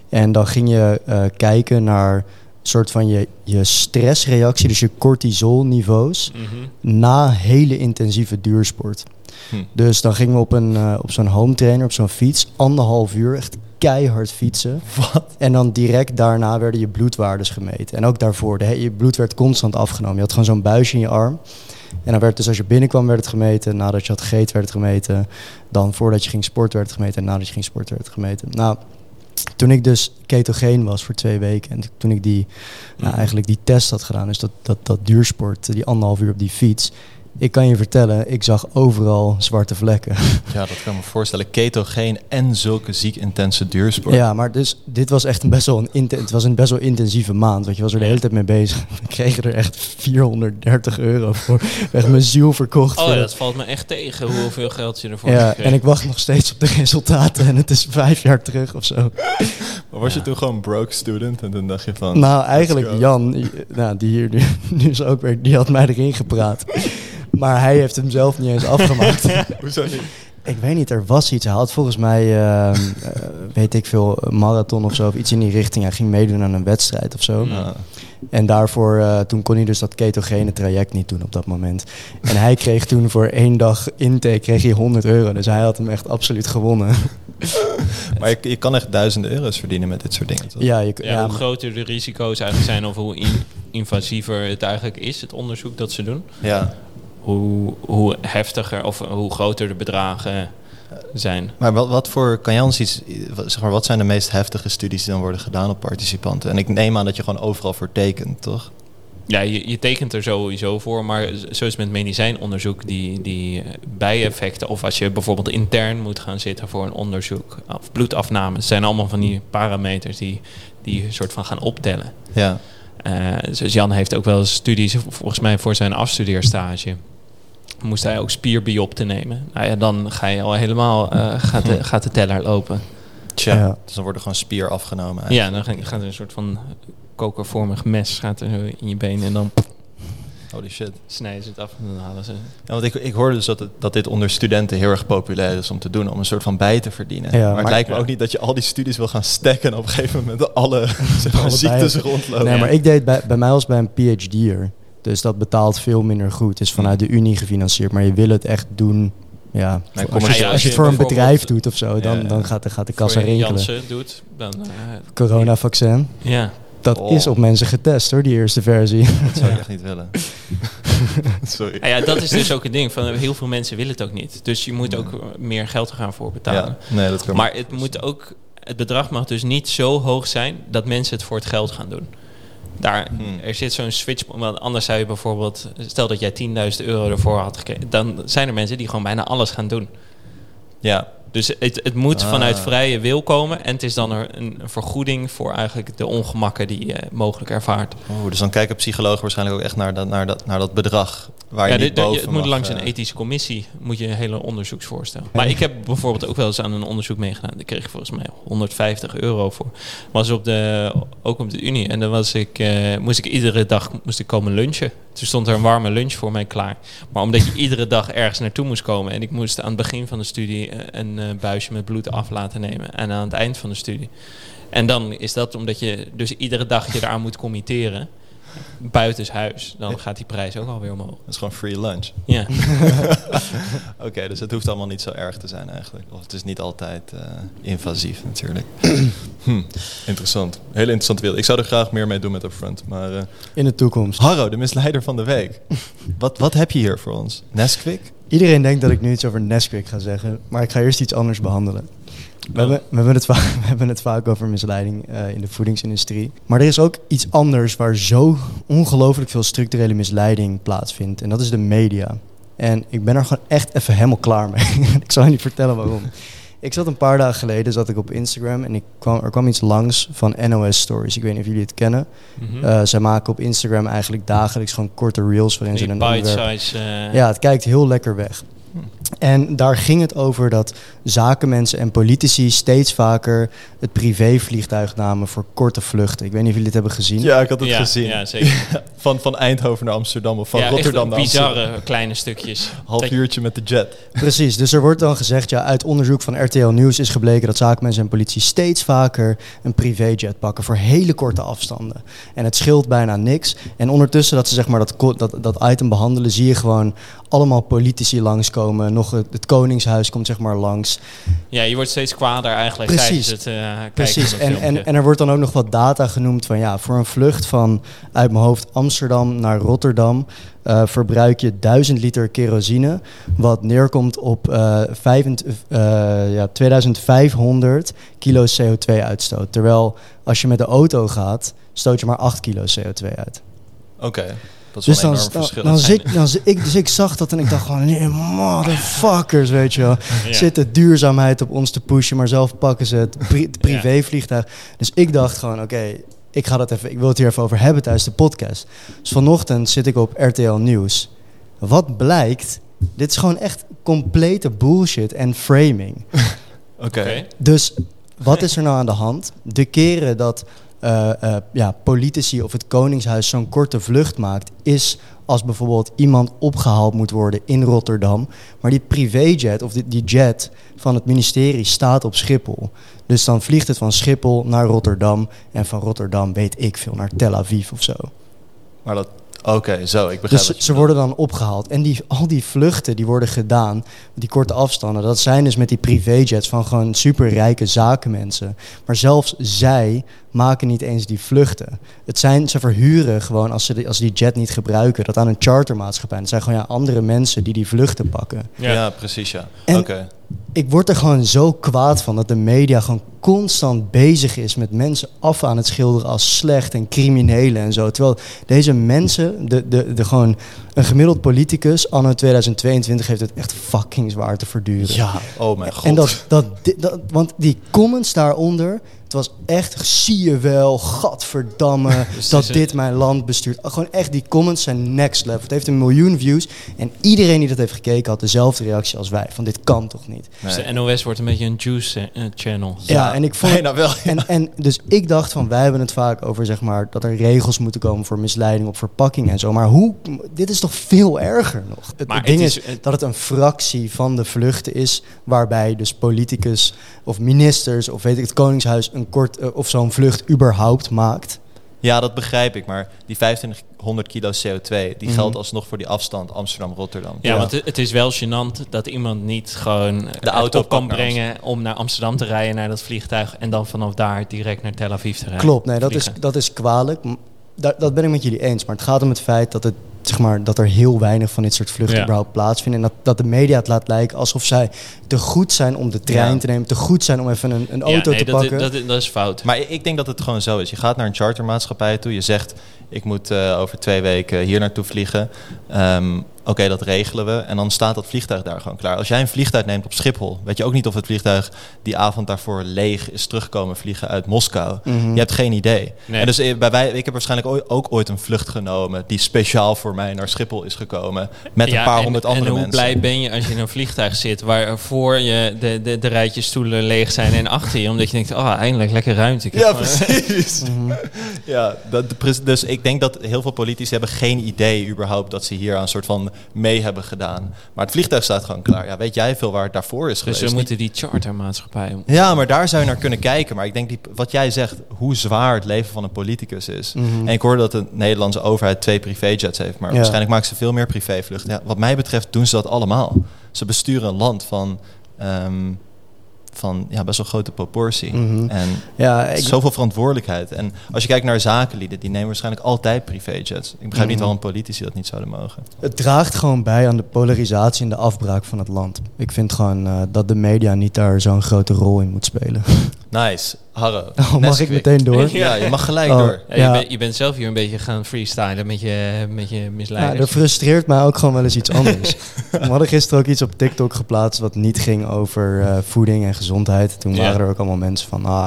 En dan ging je eh, kijken naar soort van je, je stressreactie, dus je cortisolniveaus, Mhm. na hele intensieve duursport. Hm. Dus dan gingen we op, een, eh, op zo'n home trainer, op zo'n fiets, anderhalf uur, echt keihard fietsen. Wat? En dan direct daarna werden je bloedwaardes gemeten. En ook daarvoor, de, je bloed werd constant afgenomen. Je had gewoon zo'n buisje in je arm. En dan werd dus als je binnenkwam werd het gemeten. Nadat je had gegeten werd het gemeten. Dan voordat je ging sporten werd het gemeten. En nadat je ging sporten werd het gemeten. Nou, toen ik dus ketogeen was voor twee weken. En toen ik die, nou, Mhm. eigenlijk die test had gedaan. Dus dat, dat, dat duursport, die anderhalf uur op die fiets. Ik kan je vertellen, ik zag overal zwarte vlekken. Ja, dat kan me voorstellen. Ketogeen en zulke ziek intense duursport. Ja, maar dus dit was echt een best wel een, inten- het was een best wel intensieve maand. Want je was er de hele tijd mee bezig. We kregen er echt 430 euro voor. Echt mijn ziel verkocht. Oh, voor dat valt me echt tegen hoeveel geld je ervoor ja, hebt gekregen. en ik wacht nog steeds op de resultaten. En het is vijf jaar terug of zo. Maar was je Ja. toen gewoon broke student en toen dacht je van... Nou, eigenlijk. Jan, die- nou, die hier nu, nu is ook werkt, die had mij erin gepraat. Maar hij heeft hem zelf niet eens afgemaakt. Hoezo niet? Ik weet niet, er was iets. Hij had volgens mij, ehm, eh, weet ik veel, marathon of zo, of iets in die richting. Hij ging meedoen aan een wedstrijd of zo. Ja. En daarvoor, eh, toen kon hij dus dat ketogene traject niet doen op dat moment. En hij kreeg toen voor één dag intake kreeg hij 100 euro. Dus hij had hem echt absoluut gewonnen. Maar je, je kan echt duizenden euro's verdienen met dit soort dingen. toch? ja, je, Ja, ja, hoe maar- groter de risico's eigenlijk zijn of hoe in- invasiever het eigenlijk is, het onderzoek dat ze doen, ja. Hoe, hoe heftiger of hoe groter de bedragen zijn. Maar wat, wat voor, kan jij ons iets, zeg maar, wat zijn de meest heftige studies die dan worden gedaan op participanten? En ik neem aan dat je gewoon overal voor tekent, toch? Ja, je, je tekent er sowieso voor, maar zoals met medicijnonderzoek, die, die bijeffecten, of als je bijvoorbeeld intern moet gaan zitten voor een onderzoek, of bloedafnames, zijn allemaal van die parameters die, die soort van gaan optellen. Ja. Eh, dus Jan heeft ook wel studies, volgens mij voor zijn afstudeerstage. Moest hij ook spierbiopten nemen. Nou ja, dan ga je al helemaal, eh, gaat, de, gaat de teller lopen. Tja. Ja. Dus dan wordt er gewoon spier afgenomen. Ja, eigenlijk. dan ga- gaat er een soort van kokervormig mes gaat er zo in je been en dan Holy shit. snijden ze het af en dan halen ze... Ja, want ik, ik hoorde dus dat, het, dat dit onder studenten heel erg populair is om te doen, om een soort van bij te verdienen. Ja, maar het lijkt me Ja. ook niet dat je al die studies wil gaan stacken en op een gegeven moment alle, zeg maar, Alle ziektes rondlopen. Nee, Ja. maar ik deed bij, bij mij was bij een PhD'er. Dus dat betaalt veel minder goed. Het is vanuit de Unie gefinancierd. Maar je wil het echt doen. Ja, als, je, als je het voor een bedrijf doet of zo, dan, dan gaat, de, gaat de kassa je rinkelen. Janssen doet, dan... eh, Coronavaccin, ja. dat Oh. is op mensen getest hoor, die eerste versie. Dat zou ik echt niet willen. Sorry. Ja, dat is dus ook het ding. Van, heel veel mensen willen het ook niet. Dus je moet ook meer geld gaan voor betalen. Ja, nee, dat kan Maar het moet ook, het bedrag mag dus niet zo hoog zijn dat mensen het voor het geld gaan doen. Daar, Hmm. Er zit zo'n switch, want anders zou je bijvoorbeeld, stel dat jij 10.000 euro ervoor had gekregen, dan zijn er mensen die gewoon bijna alles gaan doen. Ja, Dus het, het moet Ah. vanuit vrije wil komen en het is dan er een vergoeding voor eigenlijk de ongemakken die je mogelijk ervaart. oh, dus dan kijken psychologen waarschijnlijk ook echt naar dat, naar dat, naar dat bedrag waar je Ja, niet boven het moet langs eh, een ethische commissie, moet je een hele onderzoeksvoorstel. Maar ik heb bijvoorbeeld ook wel eens aan een onderzoek meegedaan. Daar kreeg ik volgens mij 150 euro voor. Was op de, ook op de Unie. En dan was ik, eh, moest ik iedere dag moest ik komen lunchen. Toen stond er een warme lunch voor mij klaar. Maar omdat je iedere dag ergens naartoe moest komen. En ik moest aan het begin van de studie eh, een eh, buisje met bloed af laten nemen. En aan het eind van de studie. En dan is dat omdat je dus iedere dag je eraan moet committeren. Buitenshuis. Dan gaat die prijs ook alweer omhoog. Dat is gewoon free lunch. Ja. Oké, dus het hoeft allemaal niet zo erg te zijn eigenlijk. Of het is niet altijd eh, invasief natuurlijk. hm, interessant. Hele interessante wereld. Ik zou er graag meer mee doen met Upfront. Maar eh In de toekomst. Harro, de misleider van de week. wat, wat heb je hier voor ons? Nesquik? Iedereen denkt dat ik nu iets over Nesquik ga zeggen, maar ik ga eerst iets anders behandelen. We, hebben, we, hebben, het vaak, we hebben het vaak over misleiding eh, in de voedingsindustrie. Maar er is ook iets anders waar zo ongelooflijk veel structurele misleiding plaatsvindt. En dat is de media. En ik ben er gewoon echt even helemaal klaar mee. ik zal je niet vertellen waarom. Ik zat een paar dagen geleden zat ik op Instagram en ik kwam, er kwam iets langs van NOS Stories. Ik weet niet of jullie het kennen. Mhm. Eh, zij maken op Instagram eigenlijk dagelijks gewoon korte reels waarin ze een onderwerp... bite-size... eh, Ja, het kijkt heel lekker weg. En daar ging het over dat zakenmensen en politici steeds vaker het privévliegtuig namen voor korte vluchten. Ik weet niet of jullie het hebben gezien. Ja, ik had het ja, gezien. Ja, zeker. Van, van Eindhoven naar Amsterdam of van ja, Rotterdam echt naar Amsterdam. bizarre kleine stukjes. Half uurtje met de jet. Precies, dus er wordt dan gezegd, ja, uit onderzoek van RTL Nieuws is gebleken dat zakenmensen en politie steeds vaker een privéjet pakken voor hele korte afstanden. En het scheelt bijna niks. En ondertussen dat ze zeg maar dat, dat, dat item behandelen, zie je gewoon allemaal politici langskomen. Nog het, het Koningshuis komt zeg maar langs. Ja, je wordt steeds kwader eigenlijk Precies. het eh kijken Precies, en, en, en er wordt dan ook nog wat data genoemd van ja, voor een vlucht van uit mijn hoofd Amsterdam naar Rotterdam eh, verbruik je 1000 liter kerosine, wat neerkomt op eh 25, eh, ja, 2500 kilo CO2-uitstoot. Terwijl als je met de auto gaat, stoot je maar 8 kilo CO2 uit. Oké. Dat is Dus wel dan, enorm dan, verschil. dan Dat zit, dan, ik, dus ik zag dat en ik dacht gewoon, nee, motherfuckers, weet je wel. Ja. Zitten duurzaamheid op ons te pushen, maar zelf pakken ze het, pri- het privévliegtuig. Dus ik dacht gewoon, oké, ik ga dat even, ik wil het hier even over hebben tijdens de podcast. Dus vanochtend zit ik op RTL Nieuws. Wat blijkt, dit is gewoon echt complete bullshit en framing. Oké. Oké. Dus wat is er nou aan de hand? De keren dat eh, eh, ja, politici of het Koningshuis zo'n korte vlucht maakt, is als bijvoorbeeld iemand opgehaald moet worden in Rotterdam. Maar die privéjet of die, die jet van het ministerie staat op Schiphol. Dus dan vliegt het van Schiphol naar Rotterdam. En van Rotterdam weet ik veel naar Tel Aviv of zo. Maar dat... Oké, zo. Ik begrijp Dus ze worden dan opgehaald. En die, al die vluchten die worden gedaan, die korte afstanden, dat zijn dus met die privéjets van gewoon superrijke zakenmensen. Maar zelfs zij maken niet eens die vluchten. Het zijn, ze verhuren gewoon, als ze, die, als ze die jet niet gebruiken, dat aan een chartermaatschappij. Het zijn gewoon ja, andere mensen die die vluchten pakken. Ja, Ja. precies, ja. Oké. Ik word er gewoon zo kwaad van dat de media gewoon constant bezig is met mensen af aan het schilderen als slecht en criminelen en zo. Terwijl deze mensen, de, de, de gewoon een gemiddeld politicus anno 2022 heeft het echt fucking zwaar te verduren. Ja, oh mijn god. En dat, dat, dat, want die comments daaronder, het was echt, zie je wel, gadverdamme, dat dit mijn land bestuurt. Gewoon echt, die comments zijn next level. Het heeft een miljoen views en iedereen die dat heeft gekeken had dezelfde reactie als wij. Van dit kan toch niet? Nee. Dus de NOS wordt een beetje een juice eh, channel. Ja, en ik vond Bijna wel. En, en dus ik dacht van, wij hebben het vaak over zeg maar dat er regels moeten komen voor misleiding op verpakking en zo. Maar hoe, dit is toch veel erger nog. Het, Maar het ding het is, is- het- dat het een fractie van de vluchten is, waarbij dus politicus of ministers of weet ik het Koningshuis een kort eh, of zo'n vlucht überhaupt maakt. Ja, dat begrijp ik. Maar die 2500 kilo CO2, die Mhm. geldt alsnog voor die afstand Amsterdam-Rotterdam. Ja, Ja. want het, is wel gênant dat iemand niet gewoon de auto kan brengen om naar Amsterdam te rijden, naar dat vliegtuig en dan vanaf daar direct naar Tel Aviv te rijden. Klopt, nee, dat is, dat is kwalijk. Daar, dat ben ik met jullie eens. Maar het gaat om het feit dat, het, maar, dat er heel weinig van dit soort vluchten Ja. überhaupt plaatsvinden. En dat, dat de media het laat lijken alsof zij te goed zijn om de trein Ja. te nemen. Te goed zijn om even een, een Ja, auto nee, te dat, pakken. Dat, dat, dat is fout. Maar ik denk dat het gewoon zo is. Je gaat naar een chartermaatschappij toe. Je zegt, ik moet eh, over twee weken hier naartoe vliegen. Ehm, Oké, dat regelen we. En dan staat dat vliegtuig daar gewoon klaar. Als jij een vliegtuig neemt op Schiphol... weet je ook niet of het vliegtuig die avond daarvoor leeg is terugkomen vliegen uit Moskou. Mhm. Je hebt geen idee. Nee. En dus eh, bij wij, ik heb waarschijnlijk ooit- ook ooit een vlucht genomen... die speciaal voor mij naar Schiphol is gekomen. Met Ja, een paar en- honderd andere En hoe mensen. blij ben je als je in een vliegtuig zit waar voor je de, de, de rijtjes stoelen leeg zijn en achter je, omdat je denkt, oh, eindelijk lekker ruimte. Ik heb Ja, precies. Mhm. Ja, dat, dus ik denk dat heel veel politici hebben geen idee überhaupt dat ze hier aan een soort van mee hebben gedaan. Maar het vliegtuig staat gewoon klaar. Ja, weet jij veel waar het daarvoor is Dus geweest? we moeten die chartermaatschappij... Ja, maar daar zou je naar kunnen kijken. Maar ik denk die, wat jij zegt, hoe zwaar het leven van een politicus is. Mhm. En ik hoorde dat de Nederlandse overheid twee privéjets heeft. Maar Ja. waarschijnlijk maken ze veel meer privévluchten. Ja, wat mij betreft doen ze dat allemaal. Ze besturen een land van, ehm, van ja, best wel grote proportie. Mhm. En Ja, ik, Zoveel verantwoordelijkheid. En als je kijkt naar zakenlieden, die nemen waarschijnlijk altijd privéjets. Ik begrijp niet Mhm. waarom politici dat niet zouden mogen. het draagt gewoon bij aan de polarisatie en de afbraak van het land. Ik vind gewoon eh, dat de media niet daar zo'n grote rol in moet spelen. Nice. Harro. Oh, mag Nesquik. ik meteen door? Ja, je mag gelijk Oh. door. Ja, je, Ja. bent- je bent zelf hier een beetje gaan freestylen met je, met je Ja, misleiders. er frustreert mij ook gewoon wel eens iets anders. We hadden gisteren ook iets op TikTok geplaatst wat niet ging over eh, voeding en gezondheid. Toen Ja. waren er ook allemaal mensen van, ah,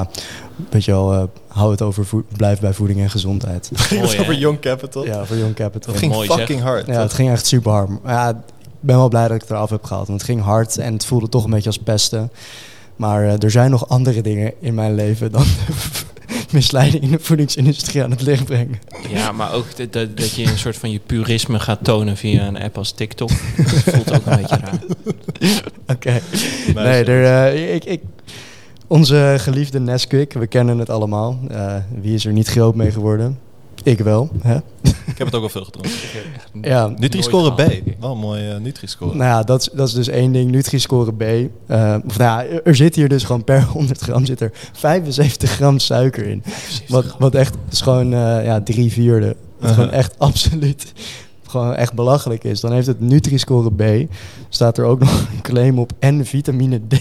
weet je wel, eh, hou het over, voed- blijf bij voeding en gezondheid. Ging het over? Young Capital? ja, voor Young Capital. Dat ging Mooi, fucking hard. Ja, het ging echt super hard. Maar ja, ik ben wel blij dat ik het eraf heb gehaald. Want het ging hard en het voelde toch een beetje als pesten. Maar eh, er zijn nog andere dingen in mijn leven dan misleiding in de voedingsindustrie aan het licht brengen. Ja, maar ook dat, dat, dat je een soort van je purisme gaat tonen via een app als TikTok. Dat voelt ook een beetje raar. Oké. Nee, er, eh, ik, ik, onze geliefde Nesquik, we kennen het allemaal. Eh, wie is er niet groot mee geworden? Ik wel. Hè? Ik heb het ook al veel gedronken. Ja, Nutri-score B. Wel een mooie uh, Nutri-score. Nou ja, dat, is- dat is dus één ding. Nutri-score B. Eh, of nou ja, er zit hier dus gewoon per 100 gram zit er 75 gram suiker in. Wat, wat echt is gewoon eh, ja, drie vierde. Wat gewoon echt absoluut gewoon echt belachelijk is. Dan heeft het Nutri-score B. Staat er ook nog een claim op en vitamine D.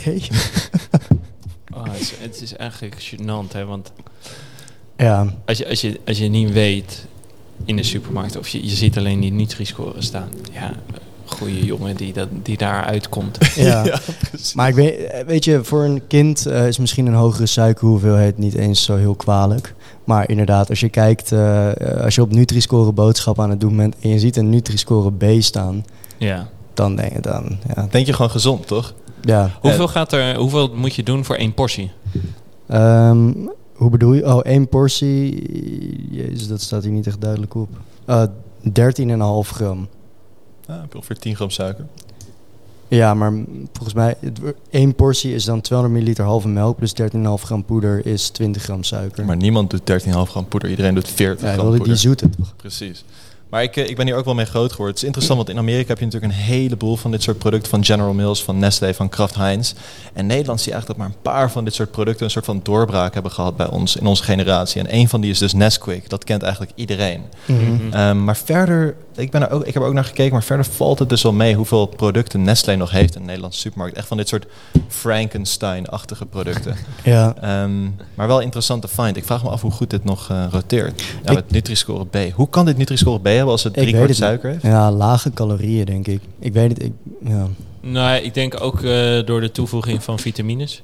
Oh, het, is, het is eigenlijk gênant, hè? Want ja, als je, als, je, als je niet weet in de supermarkt. Of je, je ziet alleen die Nutri-score staan. Ja, goede jongen die, dat, die daar uitkomt. Ja. Ja, precies. Maar ik weet, weet je, voor een kind eh, is misschien een hogere suikerhoeveelheid niet eens zo heel kwalijk. Maar inderdaad, als je kijkt, eh, eh, als je op Nutri-score boodschap aan het doen bent en je ziet een Nutri-score B staan, Ja. dan denk je dan, ja. Denk je gewoon gezond, toch? ja. Hoeveel, gaat er, hoeveel moet je doen voor één portie? Ehm, hoe bedoel je? Oh, één portie, jezus, dat staat hier niet echt duidelijk op. Eh 13,5 gram. Ja, heb je ongeveer 10 gram suiker. Ja, maar volgens mij, het één portie is dan 200 milliliter halve melk plus 13,5 gram poeder is 20 gram suiker. Maar niemand doet 13,5 gram poeder. Iedereen doet 40 ja, ik gram poeder. die zoete toch? Precies. Maar ik, eh, ik ben hier ook wel mee groot geworden. Het is interessant, want in Amerika heb je natuurlijk een heleboel van dit soort producten. Van General Mills, van Nestlé, van Kraft Heinz. En Nederland zie je eigenlijk dat maar een paar van dit soort producten... een soort van doorbraak hebben gehad bij ons, in onze generatie. En een van die is dus Nesquik. Dat kent eigenlijk iedereen. Mhm. Ehm, maar verder, ik, ben er ook, ik heb er ook naar gekeken, maar verder valt het dus wel mee hoeveel producten Nestlé nog heeft in de Nederlandse supermarkt. Echt van dit soort Frankenstein-achtige producten. Ja, Ehm, maar wel interessant te find. Ik vraag me af hoe goed dit nog eh, roteert. Ja, Ik- Nutri-score B. Hoe kan dit Nutri-score B hebben als het Ik drie weet kwart het suiker heeft? ja, lage calorieën denk ik. Ik weet het, ik, ja. Nou, ik denk ook eh, door de toevoeging van vitamines.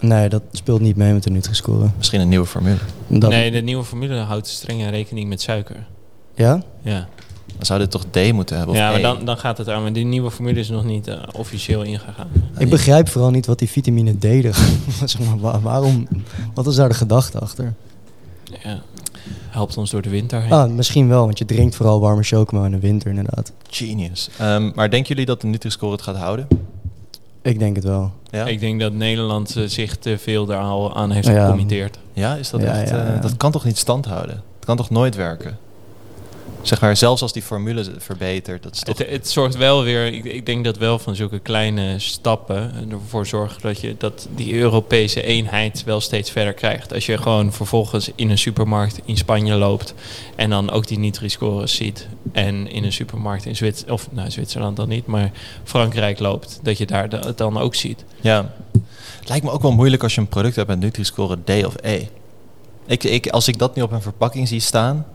Nee, dat speelt niet mee met de Nutri-score. Misschien een nieuwe formule. Dat, Nee, de nieuwe formule houdt strenge rekening met suiker. Ja? Ja, Dan zou dit toch D moeten hebben? Of ja maar E? dan, dan gaat het aan. Maar die nieuwe formule is nog niet eh, officieel ingegaan. Ik begrijp vooral niet wat die vitamine D er... zeg maar, wa- waarom... Wat is daar de gedachte achter? Ja, helpt ons door de winter heen. Ah, misschien wel, want je drinkt vooral warme chocomel in de winter inderdaad. Genius. Ehm, maar denken jullie dat de Nutri-score het gaat houden? Ik denk het wel. Ja? Ik denk dat Nederland eh, zich te veel daar al aan heeft gecommitteerd. Ja, is dat Ja, echt... ja, eh, dat kan toch niet stand houden? Dat kan toch nooit werken? Zeg maar, zelfs als die formule verbetert, dat is toch... Het, het zorgt wel weer, ik, ik denk dat wel van zulke kleine stappen ervoor zorgen dat je dat die Europese eenheid wel steeds verder krijgt. Als je gewoon vervolgens in een supermarkt in Spanje loopt en dan ook die Nutri-scores ziet en in een supermarkt in Zwitserland, of nou Zwitserland dan niet, maar Frankrijk loopt, dat je daar het dan ook ziet. Ja. Het lijkt me ook wel moeilijk als je een product hebt met Nutri-score D of E. Ik, ik, als ik dat nu op een verpakking zie staan...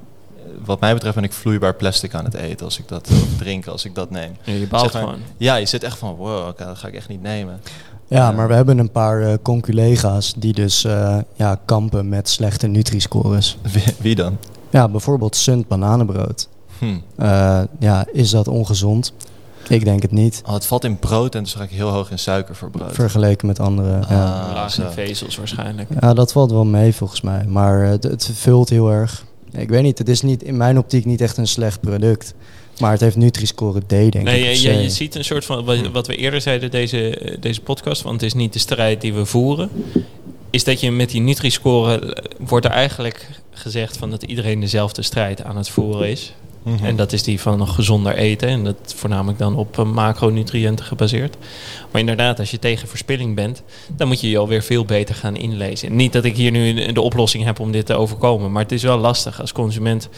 Wat mij betreft ben ik vloeibaar plastic aan het eten als ik dat of drinken als ik dat neem. Ja, je baalt Zeg maar- gewoon. Ja, je zit echt van wow, dat ga ik echt niet nemen. Ja, Ja. maar we hebben een paar eh conculega's die dus eh, ja, kampen met slechte Nutri-scores. Wie, wie dan? Ja, bijvoorbeeld Sunt bananenbrood. Hm. Eh, ja, is dat ongezond? Ik denk het niet. Oh, het valt in brood en dus ga ik heel hoog in suiker voor brood. Vergeleken met andere. ja. Ah, Laag zo. in vezels waarschijnlijk. ja, dat valt wel mee volgens mij. Maar het, het vult heel erg. Ik weet niet, het is niet, in mijn optiek niet echt een slecht product. Maar het heeft Nutri-score D, denk Nee, ik. je, je, ziet een soort van, wat, wat we eerder zeiden deze, deze podcast, want het is niet de strijd die we voeren, is dat je met die Nutri-score, eh, wordt er eigenlijk gezegd van dat iedereen dezelfde strijd aan het voeren is. Mhm. En dat is die van gezonder eten. En dat voornamelijk dan op eh, macronutriënten gebaseerd. Maar inderdaad, als je tegen verspilling bent, dan moet je je alweer veel beter gaan inlezen. Niet dat ik hier nu de oplossing heb om dit te overkomen. Maar het is wel lastig als consument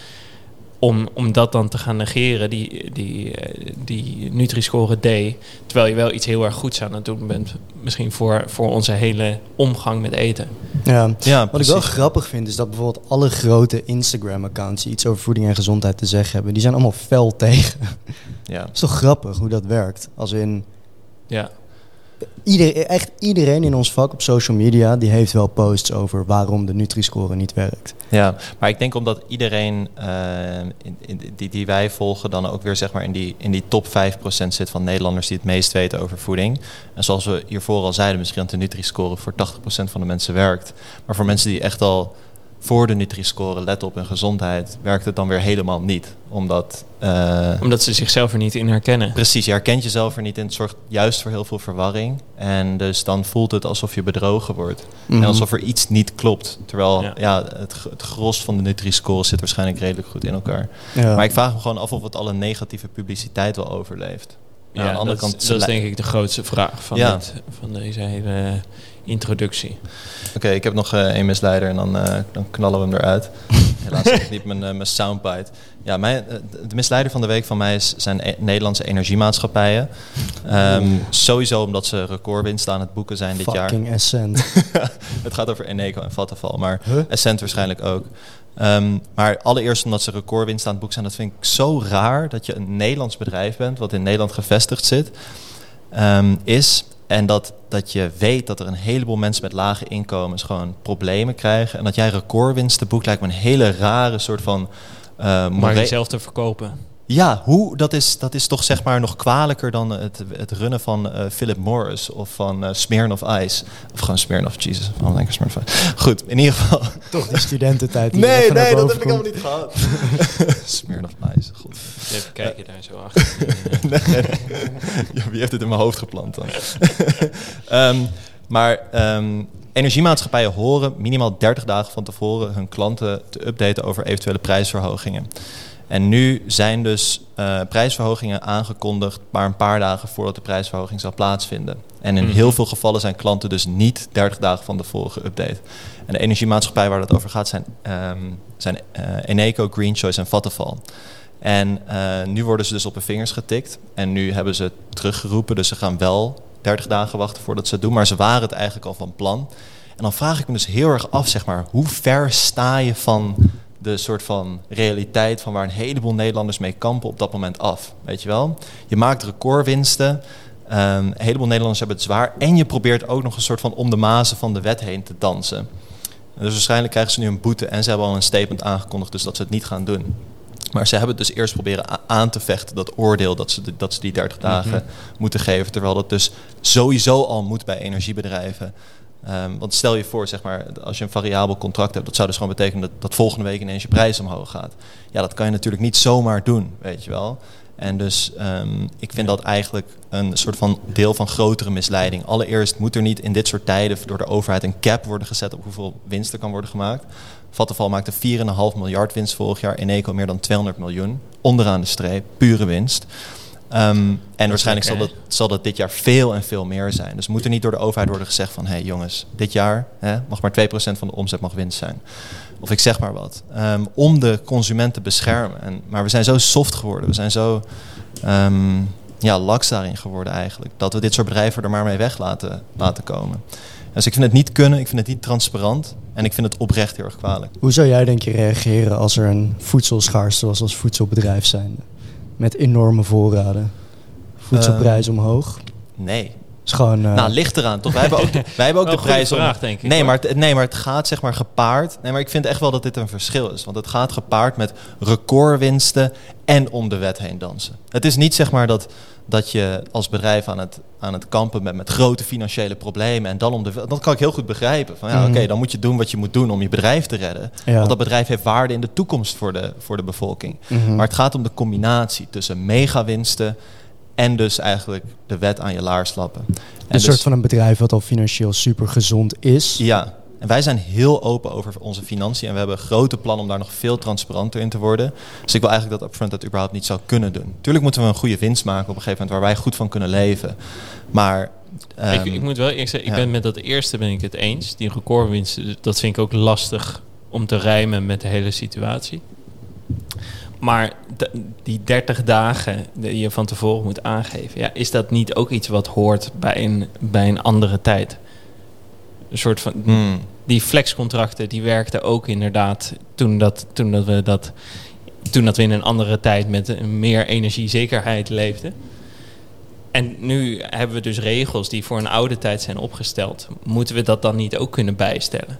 om, om dat dan te gaan negeren, die, die, eh, die Nutri-score D. Terwijl je wel iets heel erg goeds aan het doen bent. Misschien voor, voor onze hele omgang met eten. Ja. ja, Wat ik wel grappig vind, is dat bijvoorbeeld alle grote Instagram-accounts die iets over voeding en gezondheid te zeggen hebben, die zijn allemaal fel tegen. Ja. Het is toch grappig hoe dat werkt? Als in, Ja, ieder, echt iedereen in ons vak op social media, die heeft wel posts over waarom de Nutri-score niet werkt. Ja, maar ik denk omdat iedereen eh, die, die wij volgen dan ook weer zeg maar in die, in die top 5% zit van Nederlanders die het meest weten over voeding. En zoals we hiervoor al zeiden, misschien dat de Nutri-score voor 80% van de mensen werkt. Maar voor mensen die echt al voor de Nutri-score letten op hun gezondheid, werkt het dan weer helemaal niet. Omdat, eh, omdat ze zichzelf er niet in herkennen. precies, je herkent jezelf er niet in. Het zorgt juist voor heel veel verwarring. En dus dan voelt het alsof je bedrogen wordt. Mhm. En alsof er iets niet klopt. Terwijl Ja. ja. het, het gros van de Nutri-score zit waarschijnlijk redelijk goed in elkaar. Ja. Maar ik vraag me gewoon af of het alle negatieve publiciteit wel overleeft. Ja, aan de andere dat, is- kant, dat is denk ik de grootste vraag van, Ja. dit, van deze hele introductie. Oké, ik heb nog eh, één misleider en dan, eh, dan knallen we hem eruit. Helaas heb ik niet mijn, eh, mijn soundbite. Ja, mijn, de misleider van de week van mij is, zijn e- Nederlandse energiemaatschappijen. Ehm, sowieso omdat ze recordwinsten aan het boeken zijn dit jaar. Fucking Essent. Het gaat over Eneco en Vattenfall, maar Huh? Essent waarschijnlijk ook. Ehm, maar allereerst omdat ze recordwinst aan het boek zijn, dat vind ik zo raar dat je een Nederlands bedrijf bent, wat in Nederland gevestigd zit, ehm, is. En dat, dat je weet dat er een heleboel mensen met lage inkomens gewoon problemen krijgen. En dat jij recordwinsten boekt, lijkt me een hele rare soort van. Uh, maar jezelf te verkopen. Ja, hoe, dat, is, dat is toch zeg maar nog kwalijker dan het, het runnen van eh, Philip Morris of van eh Smirnoff Ice. Of gewoon Smirnoff, Jesus. Waarom denk ik Ice? Goed, in ieder geval. Toch die studententijd die Nee, nee, dat heb ik komt. helemaal niet gehad. Smirnoff Ice, goed. Even kijken daar zo achter. Nee, nee, nee. Ja, wie heeft dit in mijn hoofd geplant dan? Ehm, maar ehm, energiemaatschappijen horen minimaal 30 dagen van tevoren hun klanten te updaten over eventuele prijsverhogingen. En nu zijn dus eh, prijsverhogingen aangekondigd, maar een paar dagen voordat de prijsverhoging zal plaatsvinden. En in Mhm. heel veel gevallen zijn klanten dus niet 30 dagen van tevoren geüpdate. En de energiemaatschappij waar dat over gaat zijn, ehm, zijn eh, Eneco, Green Choice en Vattenfall. En eh, nu worden ze dus op hun vingers getikt. En nu hebben ze teruggeroepen, dus ze gaan wel 30 dagen wachten voordat ze het doen. Maar ze waren het eigenlijk al van plan. En dan vraag ik me dus heel erg af, zeg maar, hoe ver sta je van de soort van realiteit van waar een heleboel Nederlanders mee kampen op dat moment af? Weet je wel? Je maakt recordwinsten. Ehm, een heleboel Nederlanders hebben het zwaar. En je probeert ook nog een soort van om de mazen van de wet heen te dansen. En dus waarschijnlijk krijgen ze nu een boete en ze hebben al een statement aangekondigd, dus dat ze het niet gaan doen. Maar ze hebben het dus eerst proberen aan te vechten, dat oordeel dat ze, de- dat ze die 30 dagen moeten geven. Terwijl dat dus sowieso al moet bij energiebedrijven. Ehm, want stel je voor, zeg maar, als je een variabel contract hebt, dat zou dus gewoon betekenen dat, dat volgende week ineens je prijs omhoog gaat. Ja, dat kan je natuurlijk niet zomaar doen, weet je wel. En dus ehm, ik vind dat eigenlijk een soort van deel van grotere misleiding. Allereerst moet er niet in dit soort tijden door de overheid een cap worden gezet op hoeveel winst er kan worden gemaakt. Vattenfall maakte 4,5 miljard winst vorig jaar. Eneco meer dan 200 miljoen. Onderaan de streep, pure winst. Ehm, en waarschijnlijk zal dat, zal dat dit jaar veel en veel meer zijn. Dus moet er niet door de overheid worden gezegd van... hé hey jongens, dit jaar hè, mag maar 2% van de omzet mag winst zijn. Of ik zeg maar wat. Ehm, om de consument te beschermen. En, maar we zijn zo soft geworden. We zijn zo ehm, ja, laks daarin geworden eigenlijk. Dat we dit soort bedrijven er maar mee weg laten, laten komen. Dus ik vind het niet kunnen. Ik vind het niet transparant. En ik vind het oprecht heel erg kwalijk. Hoe zou jij denk je reageren als er een voedselschaarste was als voedselbedrijf zijn? Met enorme voorraden. Voedselprijs omhoog. Nee. Is gewoon... eh, nou, ligt eraan, toch? Wij hebben ook de, wij hebben ook de prijs om... vraag, denk ik, Nee maar, het, nee, maar het gaat zeg maar gepaard... Nee, maar ik vind echt wel dat dit een verschil is. Want het gaat gepaard met recordwinsten en om de wet heen dansen. Het is niet zeg maar dat, dat je als bedrijf aan het, aan het kampen bent met grote financiële problemen... en dan om de. Dat kan ik heel goed begrijpen. Van, ja, Mhm. Oké, dan moet je doen wat je moet doen om je bedrijf te redden. Ja. Want dat bedrijf heeft waarde in de toekomst voor de, voor de bevolking. mhm. Maar het gaat om de combinatie tussen megawinsten... en dus eigenlijk de wet aan je laars lappen. En een dus- soort van een bedrijf wat al financieel super gezond is. ja, en wij zijn heel open over onze financiën en we hebben grote plannen om daar nog veel transparanter in te worden. Dus ik wil eigenlijk dat Upfront dat überhaupt niet zou kunnen doen. Tuurlijk moeten we een goede winst maken op een gegeven moment waar wij goed van kunnen leven. Maar ik, ehm, ik moet wel eerlijk zeggen, ik ja. ben met dat eerste ben ik het eens. Die recordwinst, dat vind ik ook lastig om te rijmen met de hele situatie. Maar die 30 dagen die je van tevoren moet aangeven, ja, is dat niet ook iets wat hoort bij een, bij een andere tijd? Een soort van. hmm, Die flexcontracten die werkten ook inderdaad toen dat, toen dat we dat. Toen dat we in een andere tijd met meer energiezekerheid leefden. En nu hebben we dus regels die voor een oude tijd zijn opgesteld. Moeten we dat dan niet ook kunnen bijstellen?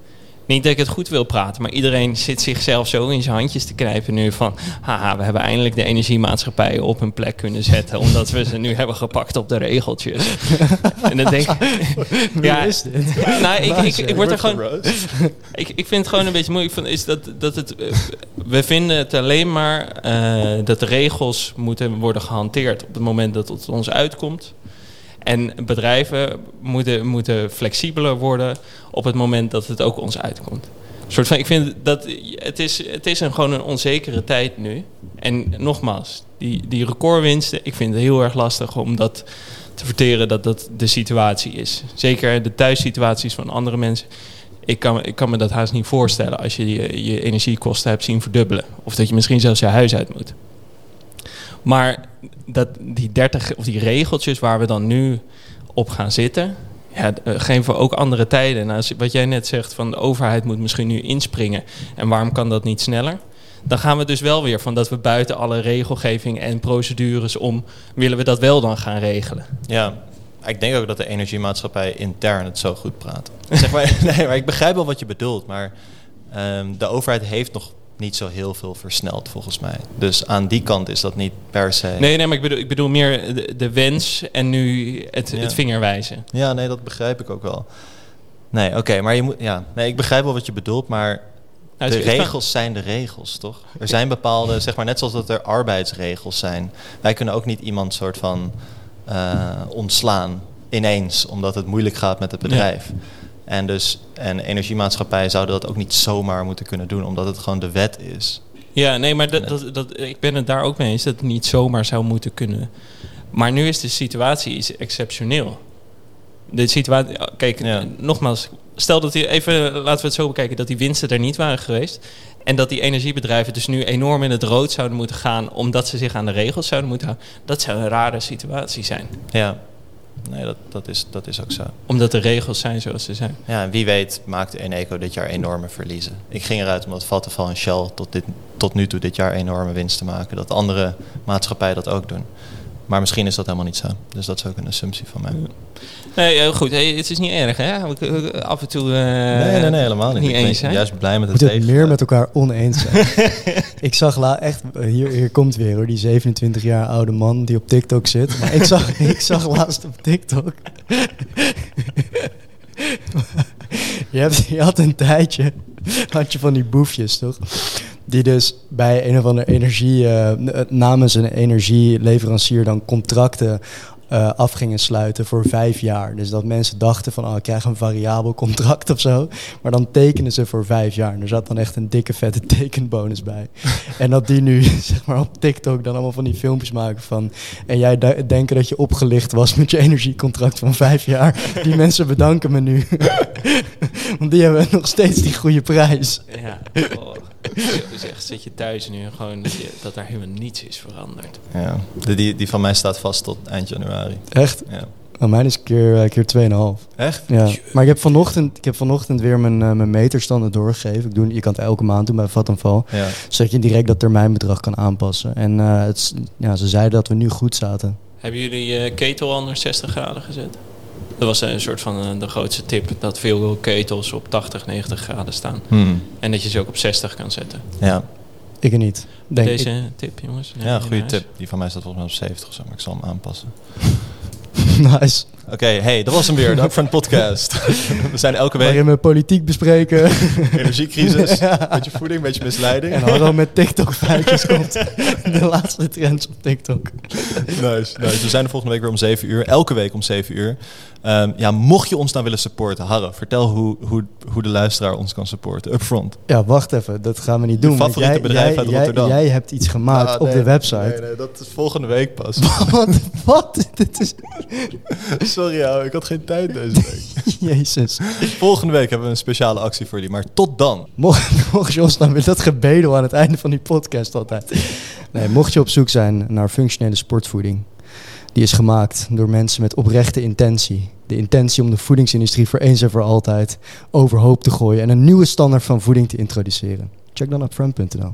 Niet dat ik het goed wil praten, maar iedereen zit zichzelf zo in zijn handjes te knijpen nu van... haha, we hebben eindelijk de energiemaatschappijen op hun plek kunnen zetten... omdat we ze nu hebben gepakt op de regeltjes. en dan denk ik... Wie is dit? Nou, ik, ik, ik word er gewoon... Ik, ik vind het gewoon een beetje moeilijk van is dat, dat het. eh, we vinden het alleen maar eh, dat de regels moeten worden gehanteerd op het moment dat het ons uitkomt. En bedrijven moeten, moeten flexibeler worden op het moment dat het ook ons uitkomt. Soort van, ik vind dat het is, het is een, gewoon een onzekere tijd nu. En nogmaals, die, die recordwinsten, ik vind het heel erg lastig om dat te verteren dat dat de situatie is. Zeker de thuissituaties van andere mensen. Ik kan, ik kan me dat haast niet voorstellen als je je, je energiekosten hebt zien verdubbelen. Of dat je misschien zelfs je huis uit moet. Maar dat, die 30 of die regeltjes waar we dan nu op gaan zitten, ja, eh, geven we ook andere tijden. Nou, wat jij net zegt, van de overheid moet misschien nu inspringen. En waarom kan dat niet sneller? Dan gaan we dus wel weer van dat we buiten alle regelgeving en procedures om... willen we dat wel dan gaan regelen. Ja, ik denk ook dat de energiemaatschappij intern het zo goed praat. Zeg maar, nee, maar ik begrijp wel wat je bedoelt, maar ehm, de overheid heeft nog niet zo heel veel versneld volgens mij. Dus aan die kant is dat niet per se. Nee, nee, maar ik bedoel, ik bedoel meer de, de wens en nu het, Ja. het vingerwijzen. Ja, nee, dat begrijp ik ook wel. Nee, oké, maar je moet, ja, nee, ik begrijp wel wat je bedoelt, maar Nou, de regels zijn de regels, toch? Er zijn bepaalde, zeg maar, net zoals dat er arbeidsregels zijn. Wij kunnen ook niet iemand soort van eh, ontslaan ineens, omdat het moeilijk gaat met het bedrijf. En dus, en energiemaatschappijen zouden dat ook niet zomaar moeten kunnen doen, omdat het gewoon de wet is. Ja, nee, maar dat, dat, dat, ik ben het daar ook mee eens dat het niet zomaar zou moeten kunnen. Maar nu is de situatie is exceptioneel. De situatie, kijk, Ja. nogmaals, stel dat die even, laten we het zo bekijken, dat die winsten er niet waren geweest. En dat die energiebedrijven dus nu enorm in het rood zouden moeten gaan, omdat ze zich aan de regels zouden moeten houden. Dat zou een rare situatie zijn. Ja, nee, dat, dat, is, dat is ook zo. Omdat de regels zijn zoals ze zijn. Ja, en wie weet maakt Eneco dit jaar enorme verliezen. Ik ging eruit omdat Vattenfall en Shell tot, dit, tot nu toe dit jaar enorme winsten maken. Dat andere maatschappijen dat ook doen. Maar misschien is dat helemaal niet zo. Dus dat is ook een assumptie van mij. Nee, heel goed. Hey, het is niet erg, hè? We kunnen af en toe. eh, nee, nee, nee, helemaal niet. niet ik ben eens juist blij met het het meer met elkaar oneens zijn. ik zag la echt, hier, hier komt weer hoor, die 27 jaar oude man die op TikTok zit. Maar ik zag, ik zag laatst op TikTok. je, hebt, je had een tijdje, had je van die boefjes toch? Die dus bij een of andere energie, eh, namens een energieleverancier dan contracten eh, af gingen sluiten voor vijf jaar. Dus dat mensen dachten van, oh, ik krijg een variabel contract of zo. Maar dan tekenen ze voor vijf jaar. En er zat dan echt een dikke vette tekenbonus bij. en dat die nu, zeg maar, op TikTok dan allemaal van die filmpjes maken van... En jij de- denken dat je opgelicht was met je energiecontract van vijf jaar. Die mensen bedanken me nu. Want die hebben nog steeds die goede prijs. Ja, oh, zeg, zit je thuis nu en gewoon dat, je, dat daar helemaal niets is veranderd. Ja, de- die, die van mij staat vast tot eind januari. Echt? Ja. Oh, mijn is keer, eh, keer 2,5. Echt? Ja, maar ik heb vanochtend, ik heb vanochtend weer mijn, eh, mijn meterstanden doorgegeven. Ik doe, je kan het elke maand doen bij Vattenfall. Ja. Zodat je direct dat termijnbedrag kan aanpassen. En eh, het, ja, ze zeiden dat we nu goed zaten. Hebben jullie je ketel al naar 60 graden gezet? Dat was een soort van eh, de grootste tip. Dat veel ketels op 80, 90 graden staan. Hmm. En dat je ze ook op 60 kan zetten. Ja. Ik er niet. Denk Deze ik. tip, jongens. ja, goede huis. tip. Die van mij staat volgens mij op 70 of zo, maar ik zal hem aanpassen. nice. Oké, hey, dat was hem weer. De Upfront Podcast. We zijn elke week Waarin we politiek bespreken. energiecrisis, Ja. beetje voeding, beetje misleiding. en Harro met TikTok feitjes komt. De laatste trends op TikTok. Nice, nice. We zijn er volgende week weer om 7 uur. Elke week om 7 uur. Ehm, ja, mocht je ons nou willen supporten, Harre, vertel hoe, hoe, hoe de luisteraar ons kan supporten. Upfront. Ja, wacht even. Dat gaan we niet Je doen. want favoriete jij, bedrijf jij, uit jij- Rotterdam. Jij, hebt iets gemaakt Ah, op nee, de website. Nee, nee, dat is volgende week pas. Wat? Wat? Dit is... Sorry, ouwe, ik had geen tijd deze week. Jezus. volgende week hebben we een speciale actie voor jullie. Maar tot dan. Mocht, mocht je ons dan weer dat gebedel aan het einde van die podcast altijd. Nee, mocht je op zoek zijn naar functionele sportvoeding. Die is gemaakt door mensen met oprechte intentie. De intentie om de voedingsindustrie voor eens en voor altijd overhoop te gooien. En een nieuwe standaard van voeding te introduceren. Check dan upfront.nl.